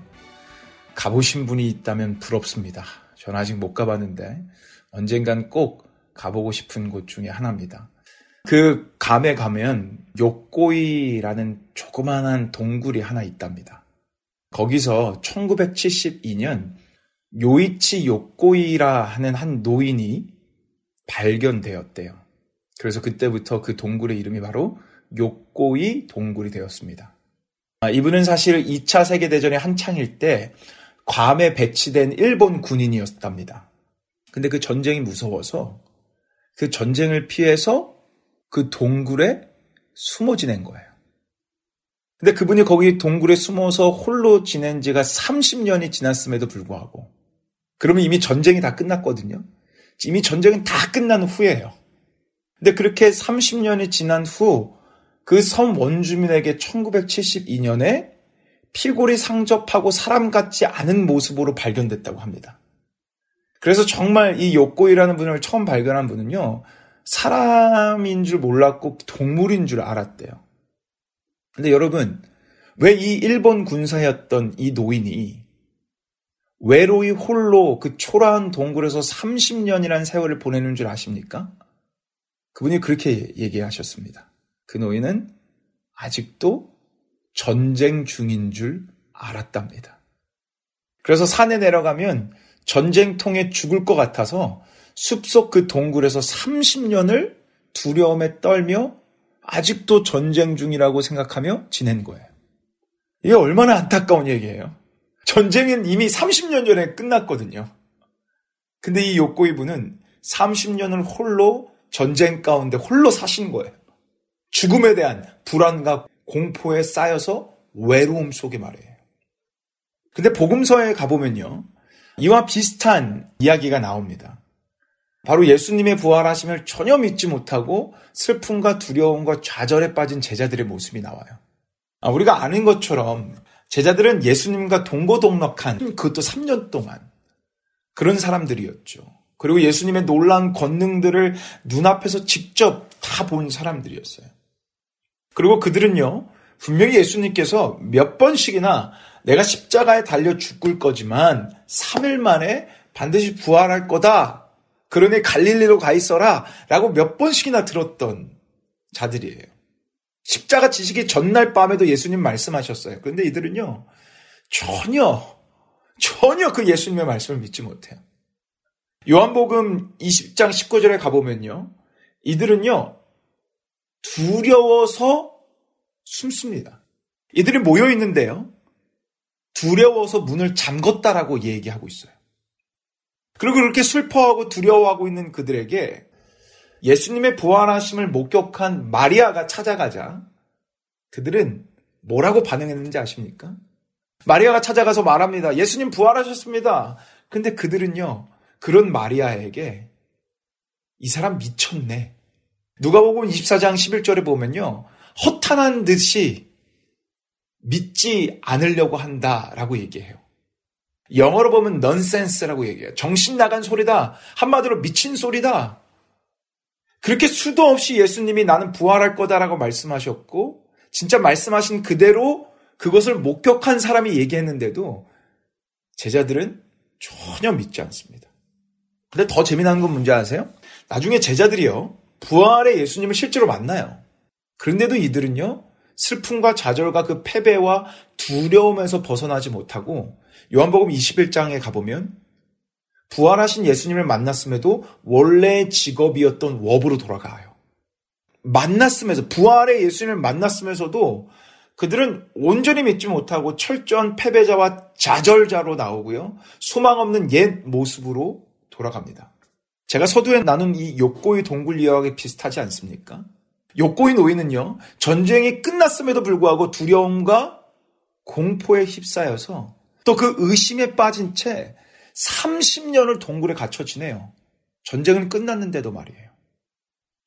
H: 가보신 분이 있다면 부럽습니다. 전 아직 못 가봤는데 언젠간 꼭 가보고 싶은 곳 중에 하나입니다. 그 감에 가면 욕고이라는 조그만한 동굴이 하나 있답니다. 거기서 1972년 요이치 욕고이라 하는 한 노인이 발견되었대요. 그래서 그때부터 그 동굴의 이름이 바로 욕고이 동굴이 되었습니다. 아, 이분은 사실 2차 세계대전의 한창일 때 괌에 배치된 일본 군인이었답니다. 근데 그 전쟁이 무서워서 그 전쟁을 피해서 그 동굴에 숨어 지낸 거예요. 근데 그분이 거기 동굴에 숨어서 홀로 지낸 지가 30년이 지났음에도 불구하고 그러면 이미 전쟁이 다 끝났거든요. 이미 전쟁은 다 끝난 후예요. 근데 그렇게 30년이 지난 후 그 섬 원주민에게 1972년에 피골이 상접하고 사람 같지 않은 모습으로 발견됐다고 합니다. 그래서 정말 이 욕고이라는 분을 처음 발견한 분은요, 사람인 줄 몰랐고 동물인 줄 알았대요. 근데 여러분, 왜 이 일본 군사였던 이 노인이 외로이 홀로 그 초라한 동굴에서 30년이라는 세월을 보내는 줄 아십니까? 그분이 그렇게 얘기하셨습니다. 그 노인은 아직도 전쟁 중인 줄 알았답니다. 그래서 산에 내려가면 전쟁통에 죽을 것 같아서 숲속 그 동굴에서 30년을 두려움에 떨며 아직도 전쟁 중이라고 생각하며 지낸 거예요. 이게 얼마나 안타까운 얘기예요. 전쟁은 이미 30년 전에 끝났거든요. 근데 이 분은 30년을 홀로 전쟁 가운데 홀로 사신 거예요. 죽음에 대한 불안과 공포에 쌓여서 외로움 속에 말이에요. 근데 복음서에 가보면요. 이와 비슷한 이야기가 나옵니다. 바로 예수님의 부활하심을 전혀 믿지 못하고 슬픔과 두려움과 좌절에 빠진 제자들의 모습이 나와요. 아, 우리가 아는 것처럼 제자들은 예수님과 동고동락한 그것도 3년 동안 그런 사람들이었죠. 그리고 예수님의 놀란 권능들을 눈앞에서 직접 다 본 사람들이었어요. 그리고 그들은요, 분명히 예수님께서 몇 번씩이나 내가 십자가에 달려 죽을 거지만 3일 만에 반드시 부활할 거다. 그러니 갈릴리로 가 있어라. 라고 몇 번씩이나 들었던 자들이에요. 십자가 지식이 전날 밤에도 예수님 말씀하셨어요. 그런데 이들은요, 전혀, 전혀 그 예수님의 말씀을 믿지 못해요. 요한복음 20장 19절에 가보면요, 이들은요, 두려워서 숨습니다. 이들이 모여 있는데요, 두려워서 문을 잠궜다라고 얘기하고 있어요. 그리고 그렇게 슬퍼하고 두려워하고 있는 그들에게 예수님의 부활하심을 목격한 마리아가 찾아가자 그들은 뭐라고 반응했는지 아십니까? 마리아가 찾아가서 말합니다. 예수님 부활하셨습니다. 근데 그들은요, 그런 마리아에게 이 사람 미쳤네. 누가복음 24장 11절에 보면요. 허탄한 듯이 믿지 않으려고 한다라고 얘기해요. 영어로 보면 넌센스라고 얘기해요. 정신 나간 소리다. 한마디로 미친 소리다. 그렇게 수도 없이 예수님이 나는 부활할 거다라고 말씀하셨고 진짜 말씀하신 그대로 그것을 목격한 사람이 얘기했는데도 제자들은 전혀 믿지 않습니다. 근데 더 재미난 건 뭔지 아세요? 나중에 제자들이요. 부활의 예수님을 실제로 만나요. 그런데도 이들은요. 슬픔과 좌절과 그 패배와 두려움에서 벗어나지 못하고 요한복음 21장에 가보면 부활하신 예수님을 만났음에도 원래 직업이었던 워브로 돌아가요. 만났으면서 부활의 예수님을 만났으면서도 그들은 온전히 믿지 못하고 철저한 패배자와 좌절자로 나오고요. 소망 없는 옛 모습으로 돌아갑니다. 제가 서두에 나눈 이 욕고의 동굴 이야기 비슷하지 않습니까? 욕고의 노인은요, 전쟁이 끝났음에도 불구하고 두려움과 공포에 휩싸여서 또 그 의심에 빠진 채 30년을 동굴에 갇혀 지내요. 전쟁은 끝났는데도 말이에요.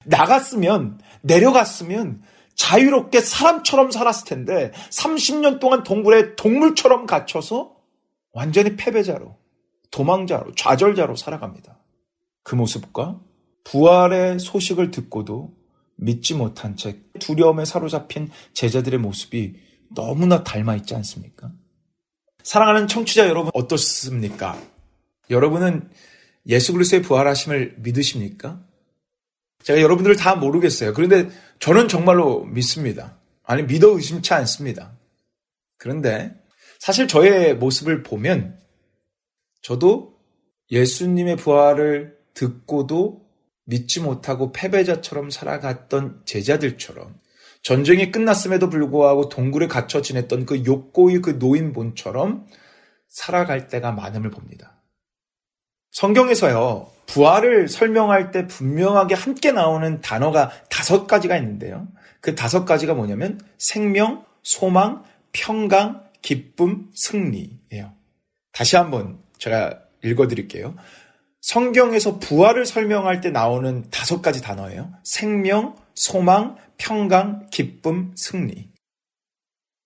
H: 나갔으면, 내려갔으면 자유롭게 사람처럼 살았을 텐데 30년 동안 동굴에 동물처럼 갇혀서 완전히 패배자로, 도망자로, 좌절자로 살아갑니다. 그 모습과 부활의 소식을 듣고도 믿지 못한 채 두려움에 사로잡힌 제자들의 모습이 너무나 닮아 있지 않습니까? 사랑하는 청취자 여러분 어떻습니까? 여러분은 예수 그리스도의 부활하심을 믿으십니까? 제가 여러분들을 다 모르겠어요. 그런데 저는 정말로 믿습니다. 아니 믿어 의심치 않습니다. 그런데 사실 저의 모습을 보면 저도 예수님의 부활을 듣고도 믿지 못하고 패배자처럼 살아갔던 제자들처럼 전쟁이 끝났음에도 불구하고 동굴에 갇혀 지냈던 그 욕고의 그 노인본처럼 살아갈 때가 많음을 봅니다. 성경에서요, 부활을 설명할 때 분명하게 함께 나오는 단어가 다섯 가지가 있는데요. 그 다섯 가지가 뭐냐면 생명, 소망, 평강, 기쁨, 승리예요. 다시 한번 제가 읽어드릴게요. 성경에서 부활을 설명할 때 나오는 다섯 가지 단어예요. 생명, 소망, 평강, 기쁨, 승리.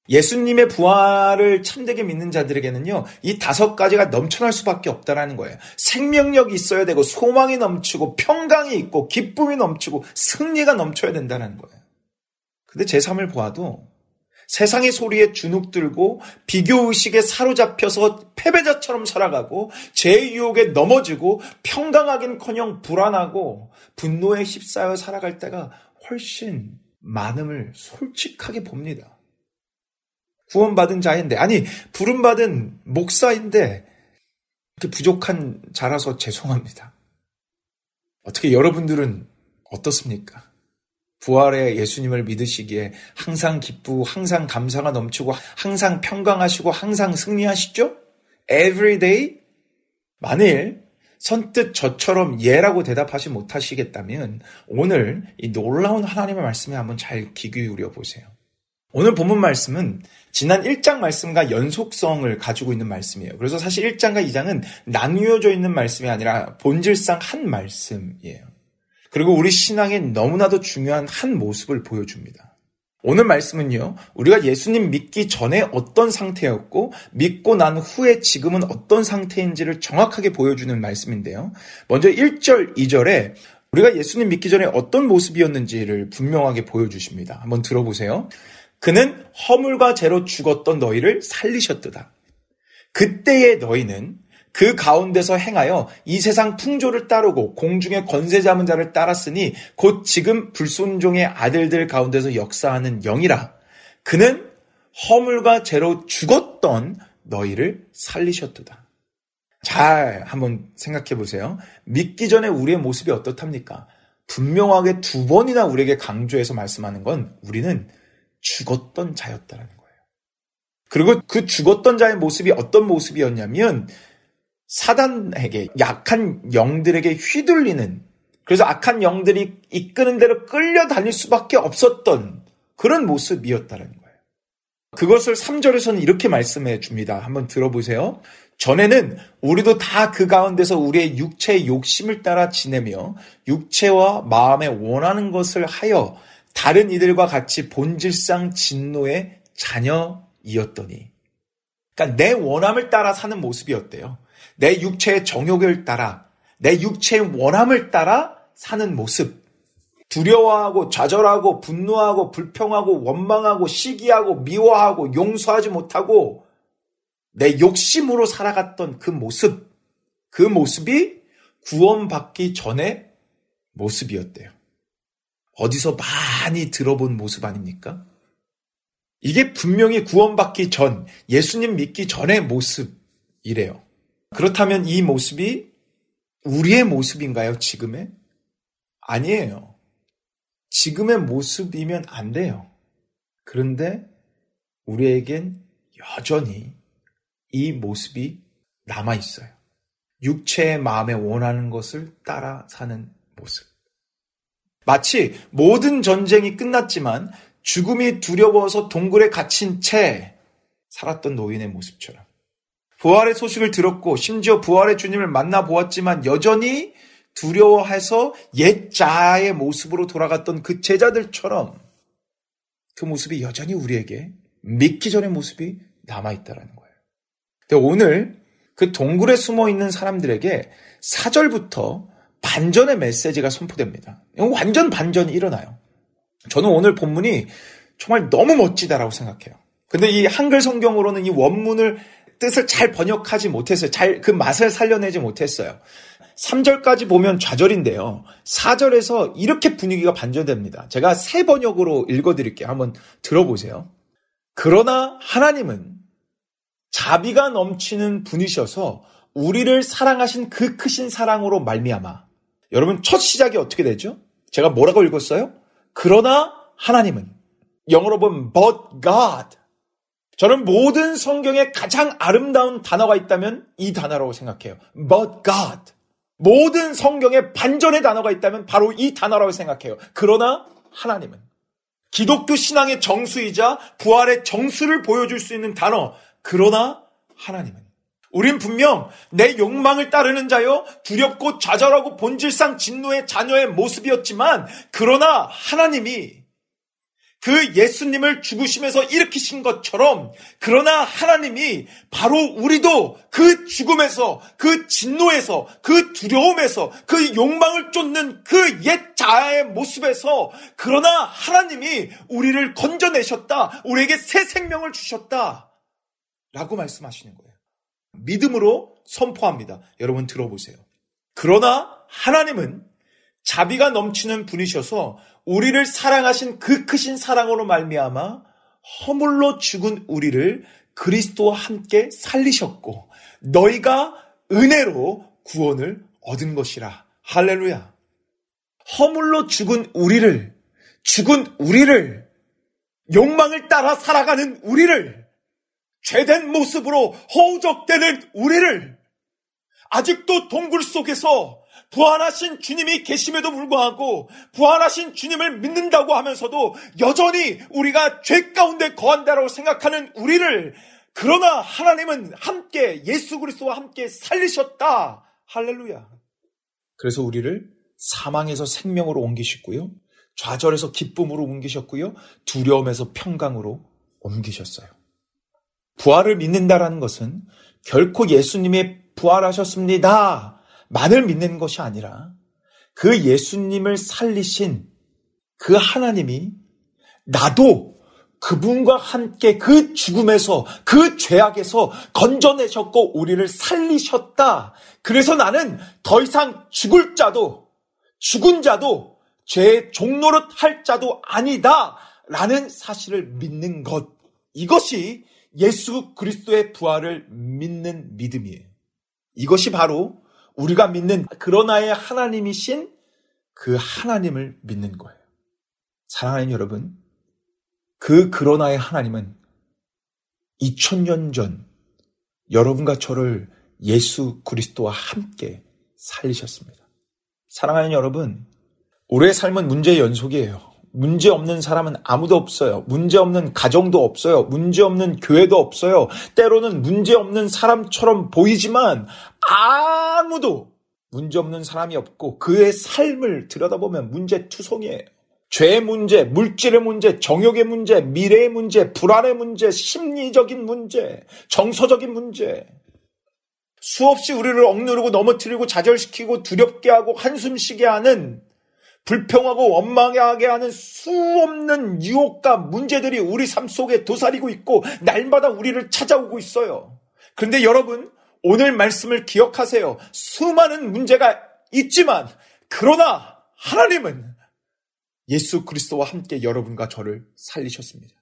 H: 예수님의 부활을 참되게 믿는 자들에게는요, 이 다섯 가지가 넘쳐날 수밖에 없다라는 거예요. 생명력이 있어야 되고, 소망이 넘치고, 평강이 있고, 기쁨이 넘치고, 승리가 넘쳐야 된다는 거예요. 근데 제 삶을 보아도 세상의 소리에 주눅들고 비교의식에 사로잡혀서 패배자처럼 살아가고 제 유혹에 넘어지고 평강하긴커녕 불안하고 분노에 휩싸여 살아갈 때가 훨씬 많음을 솔직하게 봅니다. 구원받은 자인데 아니 부름받은 목사인데 부족한 자라서 죄송합니다. 어떻게 여러분들은 어떻습니까? 부활의 예수님을 믿으시기에 항상 기쁘고 항상 감사가 넘치고 항상 평강하시고 항상 승리하시죠? Every day? 만일 선뜻 저처럼 예라고 대답하지 못하시겠다면 오늘 이 놀라운 하나님의 말씀에 한번 잘 귀 기울여 보세요. 오늘 본문 말씀은 지난 1장 말씀과 연속성을 가지고 있는 말씀이에요. 그래서 사실 1장과 2장은 나뉘어져 있는 말씀이 아니라 본질상 한 말씀이에요. 그리고 우리 신앙에 너무나도 중요한 한 모습을 보여줍니다. 오늘 말씀은요, 우리가 예수님 믿기 전에 어떤 상태였고, 믿고 난 후에 지금은 어떤 상태인지를 정확하게 보여주는 말씀인데요. 먼저 1절, 2절에 우리가 예수님 믿기 전에 어떤 모습이었는지를 분명하게 보여주십니다. 한번 들어보세요. 그는 허물과 죄로 죽었던 너희를 살리셨도다. 그때의 너희는 그 가운데서 행하여 이 세상 풍조를 따르고 공중의 권세 잡은 자를 따랐으니 곧 지금 불순종의 아들들 가운데서 역사하는 영이라. 그는 허물과 죄로 죽었던 너희를 살리셨도다. 잘 한번 생각해 보세요. 믿기 전에 우리의 모습이 어떻답니까? 분명하게 두 번이나 우리에게 강조해서 말씀하는 건 우리는 죽었던 자였다라는 거예요. 그리고 그 죽었던 자의 모습이 어떤 모습이었냐면 사단에게 약한 영들에게 휘둘리는 그래서 악한 영들이 이끄는 대로 끌려 다닐 수밖에 없었던 그런 모습이었다는 거예요. 그것을 3절에서는 이렇게 말씀해 줍니다. 한번 들어보세요. 전에는 우리도 다 그 가운데서 우리의 육체의 욕심을 따라 지내며 육체와 마음에 원하는 것을 하여 다른 이들과 같이 본질상 진노의 자녀이었더니 그러니까 내 원함을 따라 사는 모습이었대요. 내 육체의 정욕을 따라, 내 육체의 원함을 따라 사는 모습. 두려워하고 좌절하고 분노하고 불평하고 원망하고 시기하고 미워하고 용서하지 못하고 내 욕심으로 살아갔던 그 모습, 그 모습이 구원받기 전의 모습이었대요. 어디서 많이 들어본 모습 아닙니까? 이게 분명히 구원받기 전, 예수님 믿기 전의 모습이래요. 그렇다면 이 모습이 우리의 모습인가요, 지금의? 아니에요. 지금의 모습이면 안 돼요. 그런데 우리에겐 여전히 이 모습이 남아 있어요. 육체의 마음에 원하는 것을 따라 사는 모습. 마치 모든 전쟁이 끝났지만 죽음이 두려워서 동굴에 갇힌 채 살았던 노인의 모습처럼. 부활의 소식을 들었고 심지어 부활의 주님을 만나 보았지만 여전히 두려워해서 옛 자아의 모습으로 돌아갔던 그 제자들처럼 그 모습이 여전히 우리에게 믿기 전의 모습이 남아있다라는 거예요. 근데 오늘 그 동굴에 숨어 있는 사람들에게 사절부터 반전의 메시지가 선포됩니다. 완전 반전이 일어나요. 저는 오늘 본문이 정말 너무 멋지다라고 생각해요. 근데 이 한글 성경으로는 이 원문을 뜻을 잘 번역하지 못했어요. 잘 그 맛을 살려내지 못했어요. 3절까지 보면 좌절인데요. 4절에서 이렇게 분위기가 반전됩니다. 제가 세 번역으로 읽어드릴게요. 한번 들어보세요. 그러나 하나님은 자비가 넘치는 분이셔서 우리를 사랑하신 그 크신 사랑으로 말미암아. 여러분 첫 시작이 어떻게 되죠? 제가 뭐라고 읽었어요? 그러나 하나님은 영어로 보면 but God 저는 모든 성경에 가장 아름다운 단어가 있다면 이 단어라고 생각해요. But God. 모든 성경에 반전의 단어가 있다면 바로 이 단어라고 생각해요. 그러나 하나님은 기독교 신앙의 정수이자 부활의 정수를 보여줄 수 있는 단어. 그러나 하나님은 우린 분명 내 욕망을 따르는 자요 두렵고 좌절하고 본질상 진노의 자녀의 모습이었지만 그러나 하나님이 그 예수님을 죽으심에서 일으키신 것처럼 그러나 하나님이 바로 우리도 그 죽음에서 그 진노에서 그 두려움에서 그 욕망을 쫓는 그 옛 자아의 모습에서 그러나 하나님이 우리를 건져내셨다. 우리에게 새 생명을 주셨다. 라고 말씀하시는 거예요. 믿음으로 선포합니다. 여러분 들어보세요. 그러나 하나님은 자비가 넘치는 분이셔서 우리를 사랑하신 그 크신 사랑으로 말미암아 허물로 죽은 우리를 그리스도와 함께 살리셨고 너희가 은혜로 구원을 얻은 것이라. 할렐루야. 허물로 죽은 우리를, 죽은 우리를, 욕망을 따라 살아가는 우리를, 죄된 모습으로 허우적대는 우리를, 아직도 동굴 속에서 부활하신 주님이 계심에도 불구하고 부활하신 주님을 믿는다고 하면서도 여전히 우리가 죄 가운데 거한다라고 생각하는 우리를 그러나 하나님은 함께 예수 그리스도와 함께 살리셨다. 할렐루야. 그래서 우리를 사망에서 생명으로 옮기셨고요. 좌절에서 기쁨으로 옮기셨고요. 두려움에서 평강으로 옮기셨어요. 부활을 믿는다라는 것은 결코 예수님의 부활하셨습니다. 만을 믿는 것이 아니라 그 예수님을 살리신 그 하나님이 나도 그분과 함께 그 죽음에서 그 죄악에서 건져내셨고 우리를 살리셨다. 그래서 나는 더 이상 죽을 자도 죽은 자도 죄의 종노릇 할 자도 아니다. 라는 사실을 믿는 것. 이것이 예수 그리스도의 부활을 믿는 믿음이에요. 이것이 바로 우리가 믿는 그러나의 하나님이신 그 하나님을 믿는 거예요. 사랑하는 여러분, 그 그러나의 하나님은 2000년 전 여러분과 저를 예수 그리스도와 함께 살리셨습니다. 사랑하는 여러분, 우리의 삶은 문제의 연속이에요. 문제 없는 사람은 아무도 없어요. 문제 없는 가정도 없어요. 문제 없는 교회도 없어요. 때로는 문제 없는 사람처럼 보이지만 아무도 문제 없는 사람이 없고 그의 삶을 들여다보면 문제 투성이에요. 죄의 문제, 물질의 문제, 정욕의 문제, 미래의 문제, 불안의 문제, 심리적인 문제, 정서적인 문제. 수없이 우리를 억누르고 넘어뜨리고 좌절시키고 두렵게 하고 한숨 쉬게 하는 불평하고 원망하게 하는 수없는 유혹과 문제들이 우리 삶 속에 도사리고 있고 날마다 우리를 찾아오고 있어요. 그런데 여러분, 오늘 말씀을 기억하세요. 수많은 문제가 있지만, 그러나 하나님은 예수 그리스도와 함께 여러분과 저를 살리셨습니다.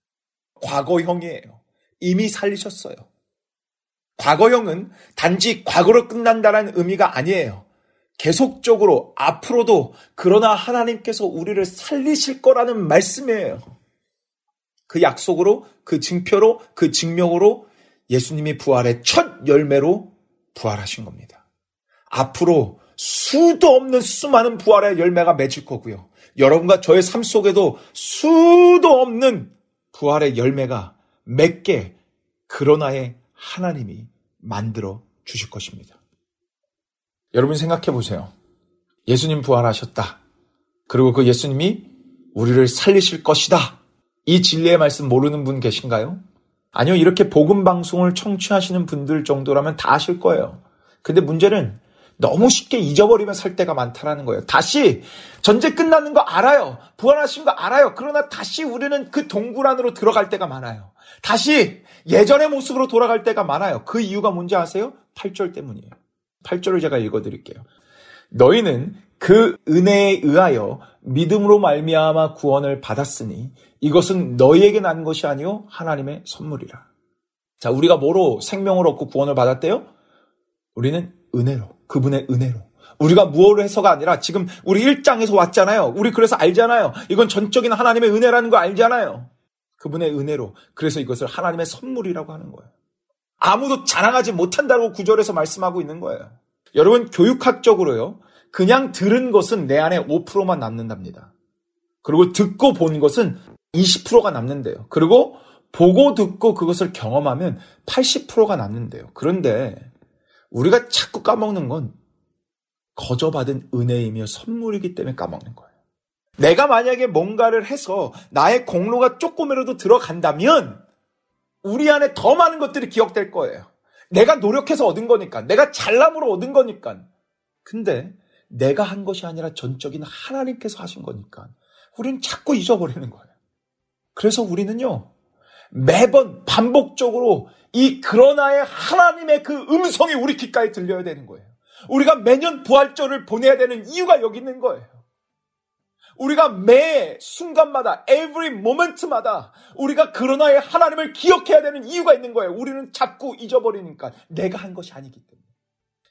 H: 과거형이에요. 이미 살리셨어요. 과거형은 단지 과거로 끝난다는 의미가 아니에요. 계속적으로 앞으로도 그러나 하나님께서 우리를 살리실 거라는 말씀이에요. 그 약속으로, 그 증표로, 그 증명으로 예수님이 부활의 첫 열매로 부활하신 겁니다. 앞으로 수도 없는 수많은 부활의 열매가 맺을 거고요. 여러분과 저의 삶 속에도 수도 없는 부활의 열매가 맺게 그러나의 하나님이 만들어 주실 것입니다. 여러분 생각해 보세요. 예수님 부활하셨다. 그리고 그 예수님이 우리를 살리실 것이다. 이 진리의 말씀 모르는 분 계신가요? 아니요, 이렇게 복음 방송을 청취하시는 분들 정도라면 다 아실 거예요. 근데 문제는 너무 쉽게 잊어버리면 살 때가 많다라는 거예요. 다시 전제 끝나는 거 알아요. 부활하신 거 알아요. 그러나 다시 우리는 그 동굴 안으로 들어갈 때가 많아요. 다시 예전의 모습으로 돌아갈 때가 많아요. 그 이유가 뭔지 아세요? 8절 때문이에요. 8절을 제가 읽어 드릴게요. 너희는 그 은혜에 의하여 믿음으로 말미암아 구원을 받았으니 이것은 너희에게 난 것이 아니요 하나님의 선물이라. 자, 우리가 뭐로 생명을 얻고 구원을 받았대요? 우리는 은혜로, 그분의 은혜로. 우리가 무엇을 해서가 아니라 지금 우리 1장에서 왔잖아요. 우리 그래서 알잖아요. 이건 전적인 하나님의 은혜라는 거 알잖아요. 그분의 은혜로. 그래서 이것을 하나님의 선물이라고 하는 거예요. 아무도 자랑하지 못한다고 구절에서 말씀하고 있는 거예요. 여러분, 교육학적으로요. 그냥 들은 것은 내 안에 5%만 남는답니다. 그리고 듣고 본 것은 20%가 남는데요. 그리고 보고 듣고 그것을 경험하면 80%가 남는데요. 그런데 우리가 자꾸 까먹는 건 거저받은 은혜이며 선물이기 때문에 까먹는 거예요. 내가 만약에 뭔가를 해서 나의 공로가 조금이라도 들어간다면 우리 안에 더 많은 것들이 기억될 거예요. 내가 노력해서 얻은 거니까. 내가 잘남으로 얻은 거니까. 근데 내가 한 것이 아니라 전적인 하나님께서 하신 거니까. 우리는 자꾸 잊어버리는 거예요. 그래서 우리는요, 매번 반복적으로 이 그러나의 하나님의 그 음성이 우리 귓가에 들려야 되는 거예요. 우리가 매년 부활절을 보내야 되는 이유가 여기 있는 거예요. 우리가 매 순간마다, every moment마다 우리가 그러나의 하나님을 기억해야 되는 이유가 있는 거예요. 우리는 자꾸 잊어버리니까 내가 한 것이 아니기 때문에.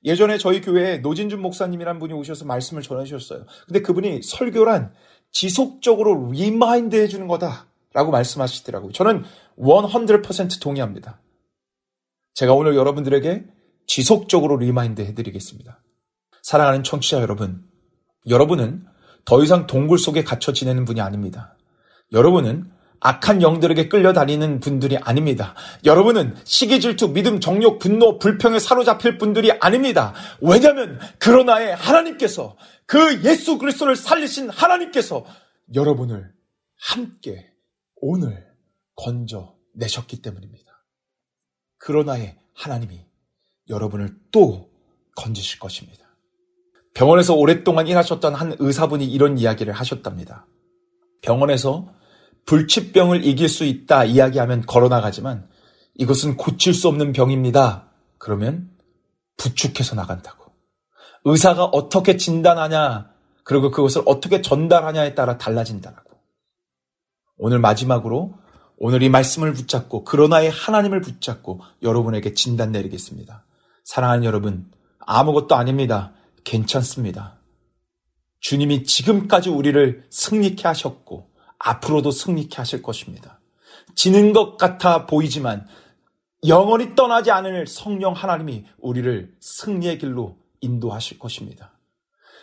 H: 예전에 저희 교회에 노진준 목사님이란 분이 오셔서 말씀을 전해주셨어요. 근데 그분이 설교란 지속적으로 remind 해주는 거다 라고 말씀하시더라고요. 저는 100% 동의합니다. 제가 오늘 여러분들에게 지속적으로 remind 해드리겠습니다. 사랑하는 청취자 여러분, 여러분은 더 이상 동굴 속에 갇혀 지내는 분이 아닙니다. 여러분은 악한 영들에게 끌려다니는 분들이 아닙니다. 여러분은 시기 질투, 믿음, 정욕, 분노, 불평에 사로잡힐 분들이 아닙니다. 왜냐하면 그러나에 하나님께서 그 예수 그리스도를 살리신 하나님께서 여러분을 함께 오늘 건져 내셨기 때문입니다. 그러나에 하나님이 여러분을 또 건지실 것입니다. 병원에서 오랫동안 일하셨던 한 의사분이 이런 이야기를 하셨답니다. 병원에서 불치병을 이길 수 있다 이야기하면 걸어나가지만 이것은 고칠 수 없는 병입니다. 그러면 부축해서 나간다고. 의사가 어떻게 진단하냐, 그리고 그것을 어떻게 전달하냐에 따라 달라진다라고. 오늘 마지막으로 오늘 이 말씀을 붙잡고 그러나의 하나님을 붙잡고 여러분에게 진단 내리겠습니다. 사랑하는 여러분, 아무것도 아닙니다. 괜찮습니다. 주님이 지금까지 우리를 승리케 하셨고 앞으로도 승리케 하실 것입니다. 지는 것 같아 보이지만 영원히 떠나지 않을 성령 하나님이 우리를 승리의 길로 인도하실 것입니다.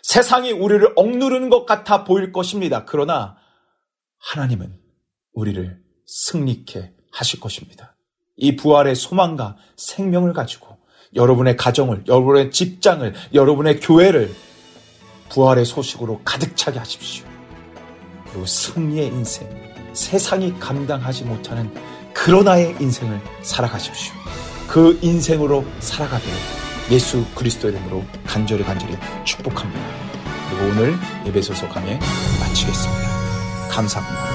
H: 세상이 우리를 억누르는 것 같아 보일 것입니다. 그러나 하나님은 우리를 승리케 하실 것입니다. 이 부활의 소망과 생명을 가지고 여러분의 가정을, 여러분의 직장을, 여러분의 교회를 부활의 소식으로 가득 차게 하십시오. 그리고 승리의 인생, 세상이 감당하지 못하는 그러나의 인생을 살아가십시오. 그 인생으로 살아가기를 예수 그리스도 이름으로 간절히 간절히 축복합니다. 그리고 오늘 예배소서 강의 마치겠습니다. 감사합니다.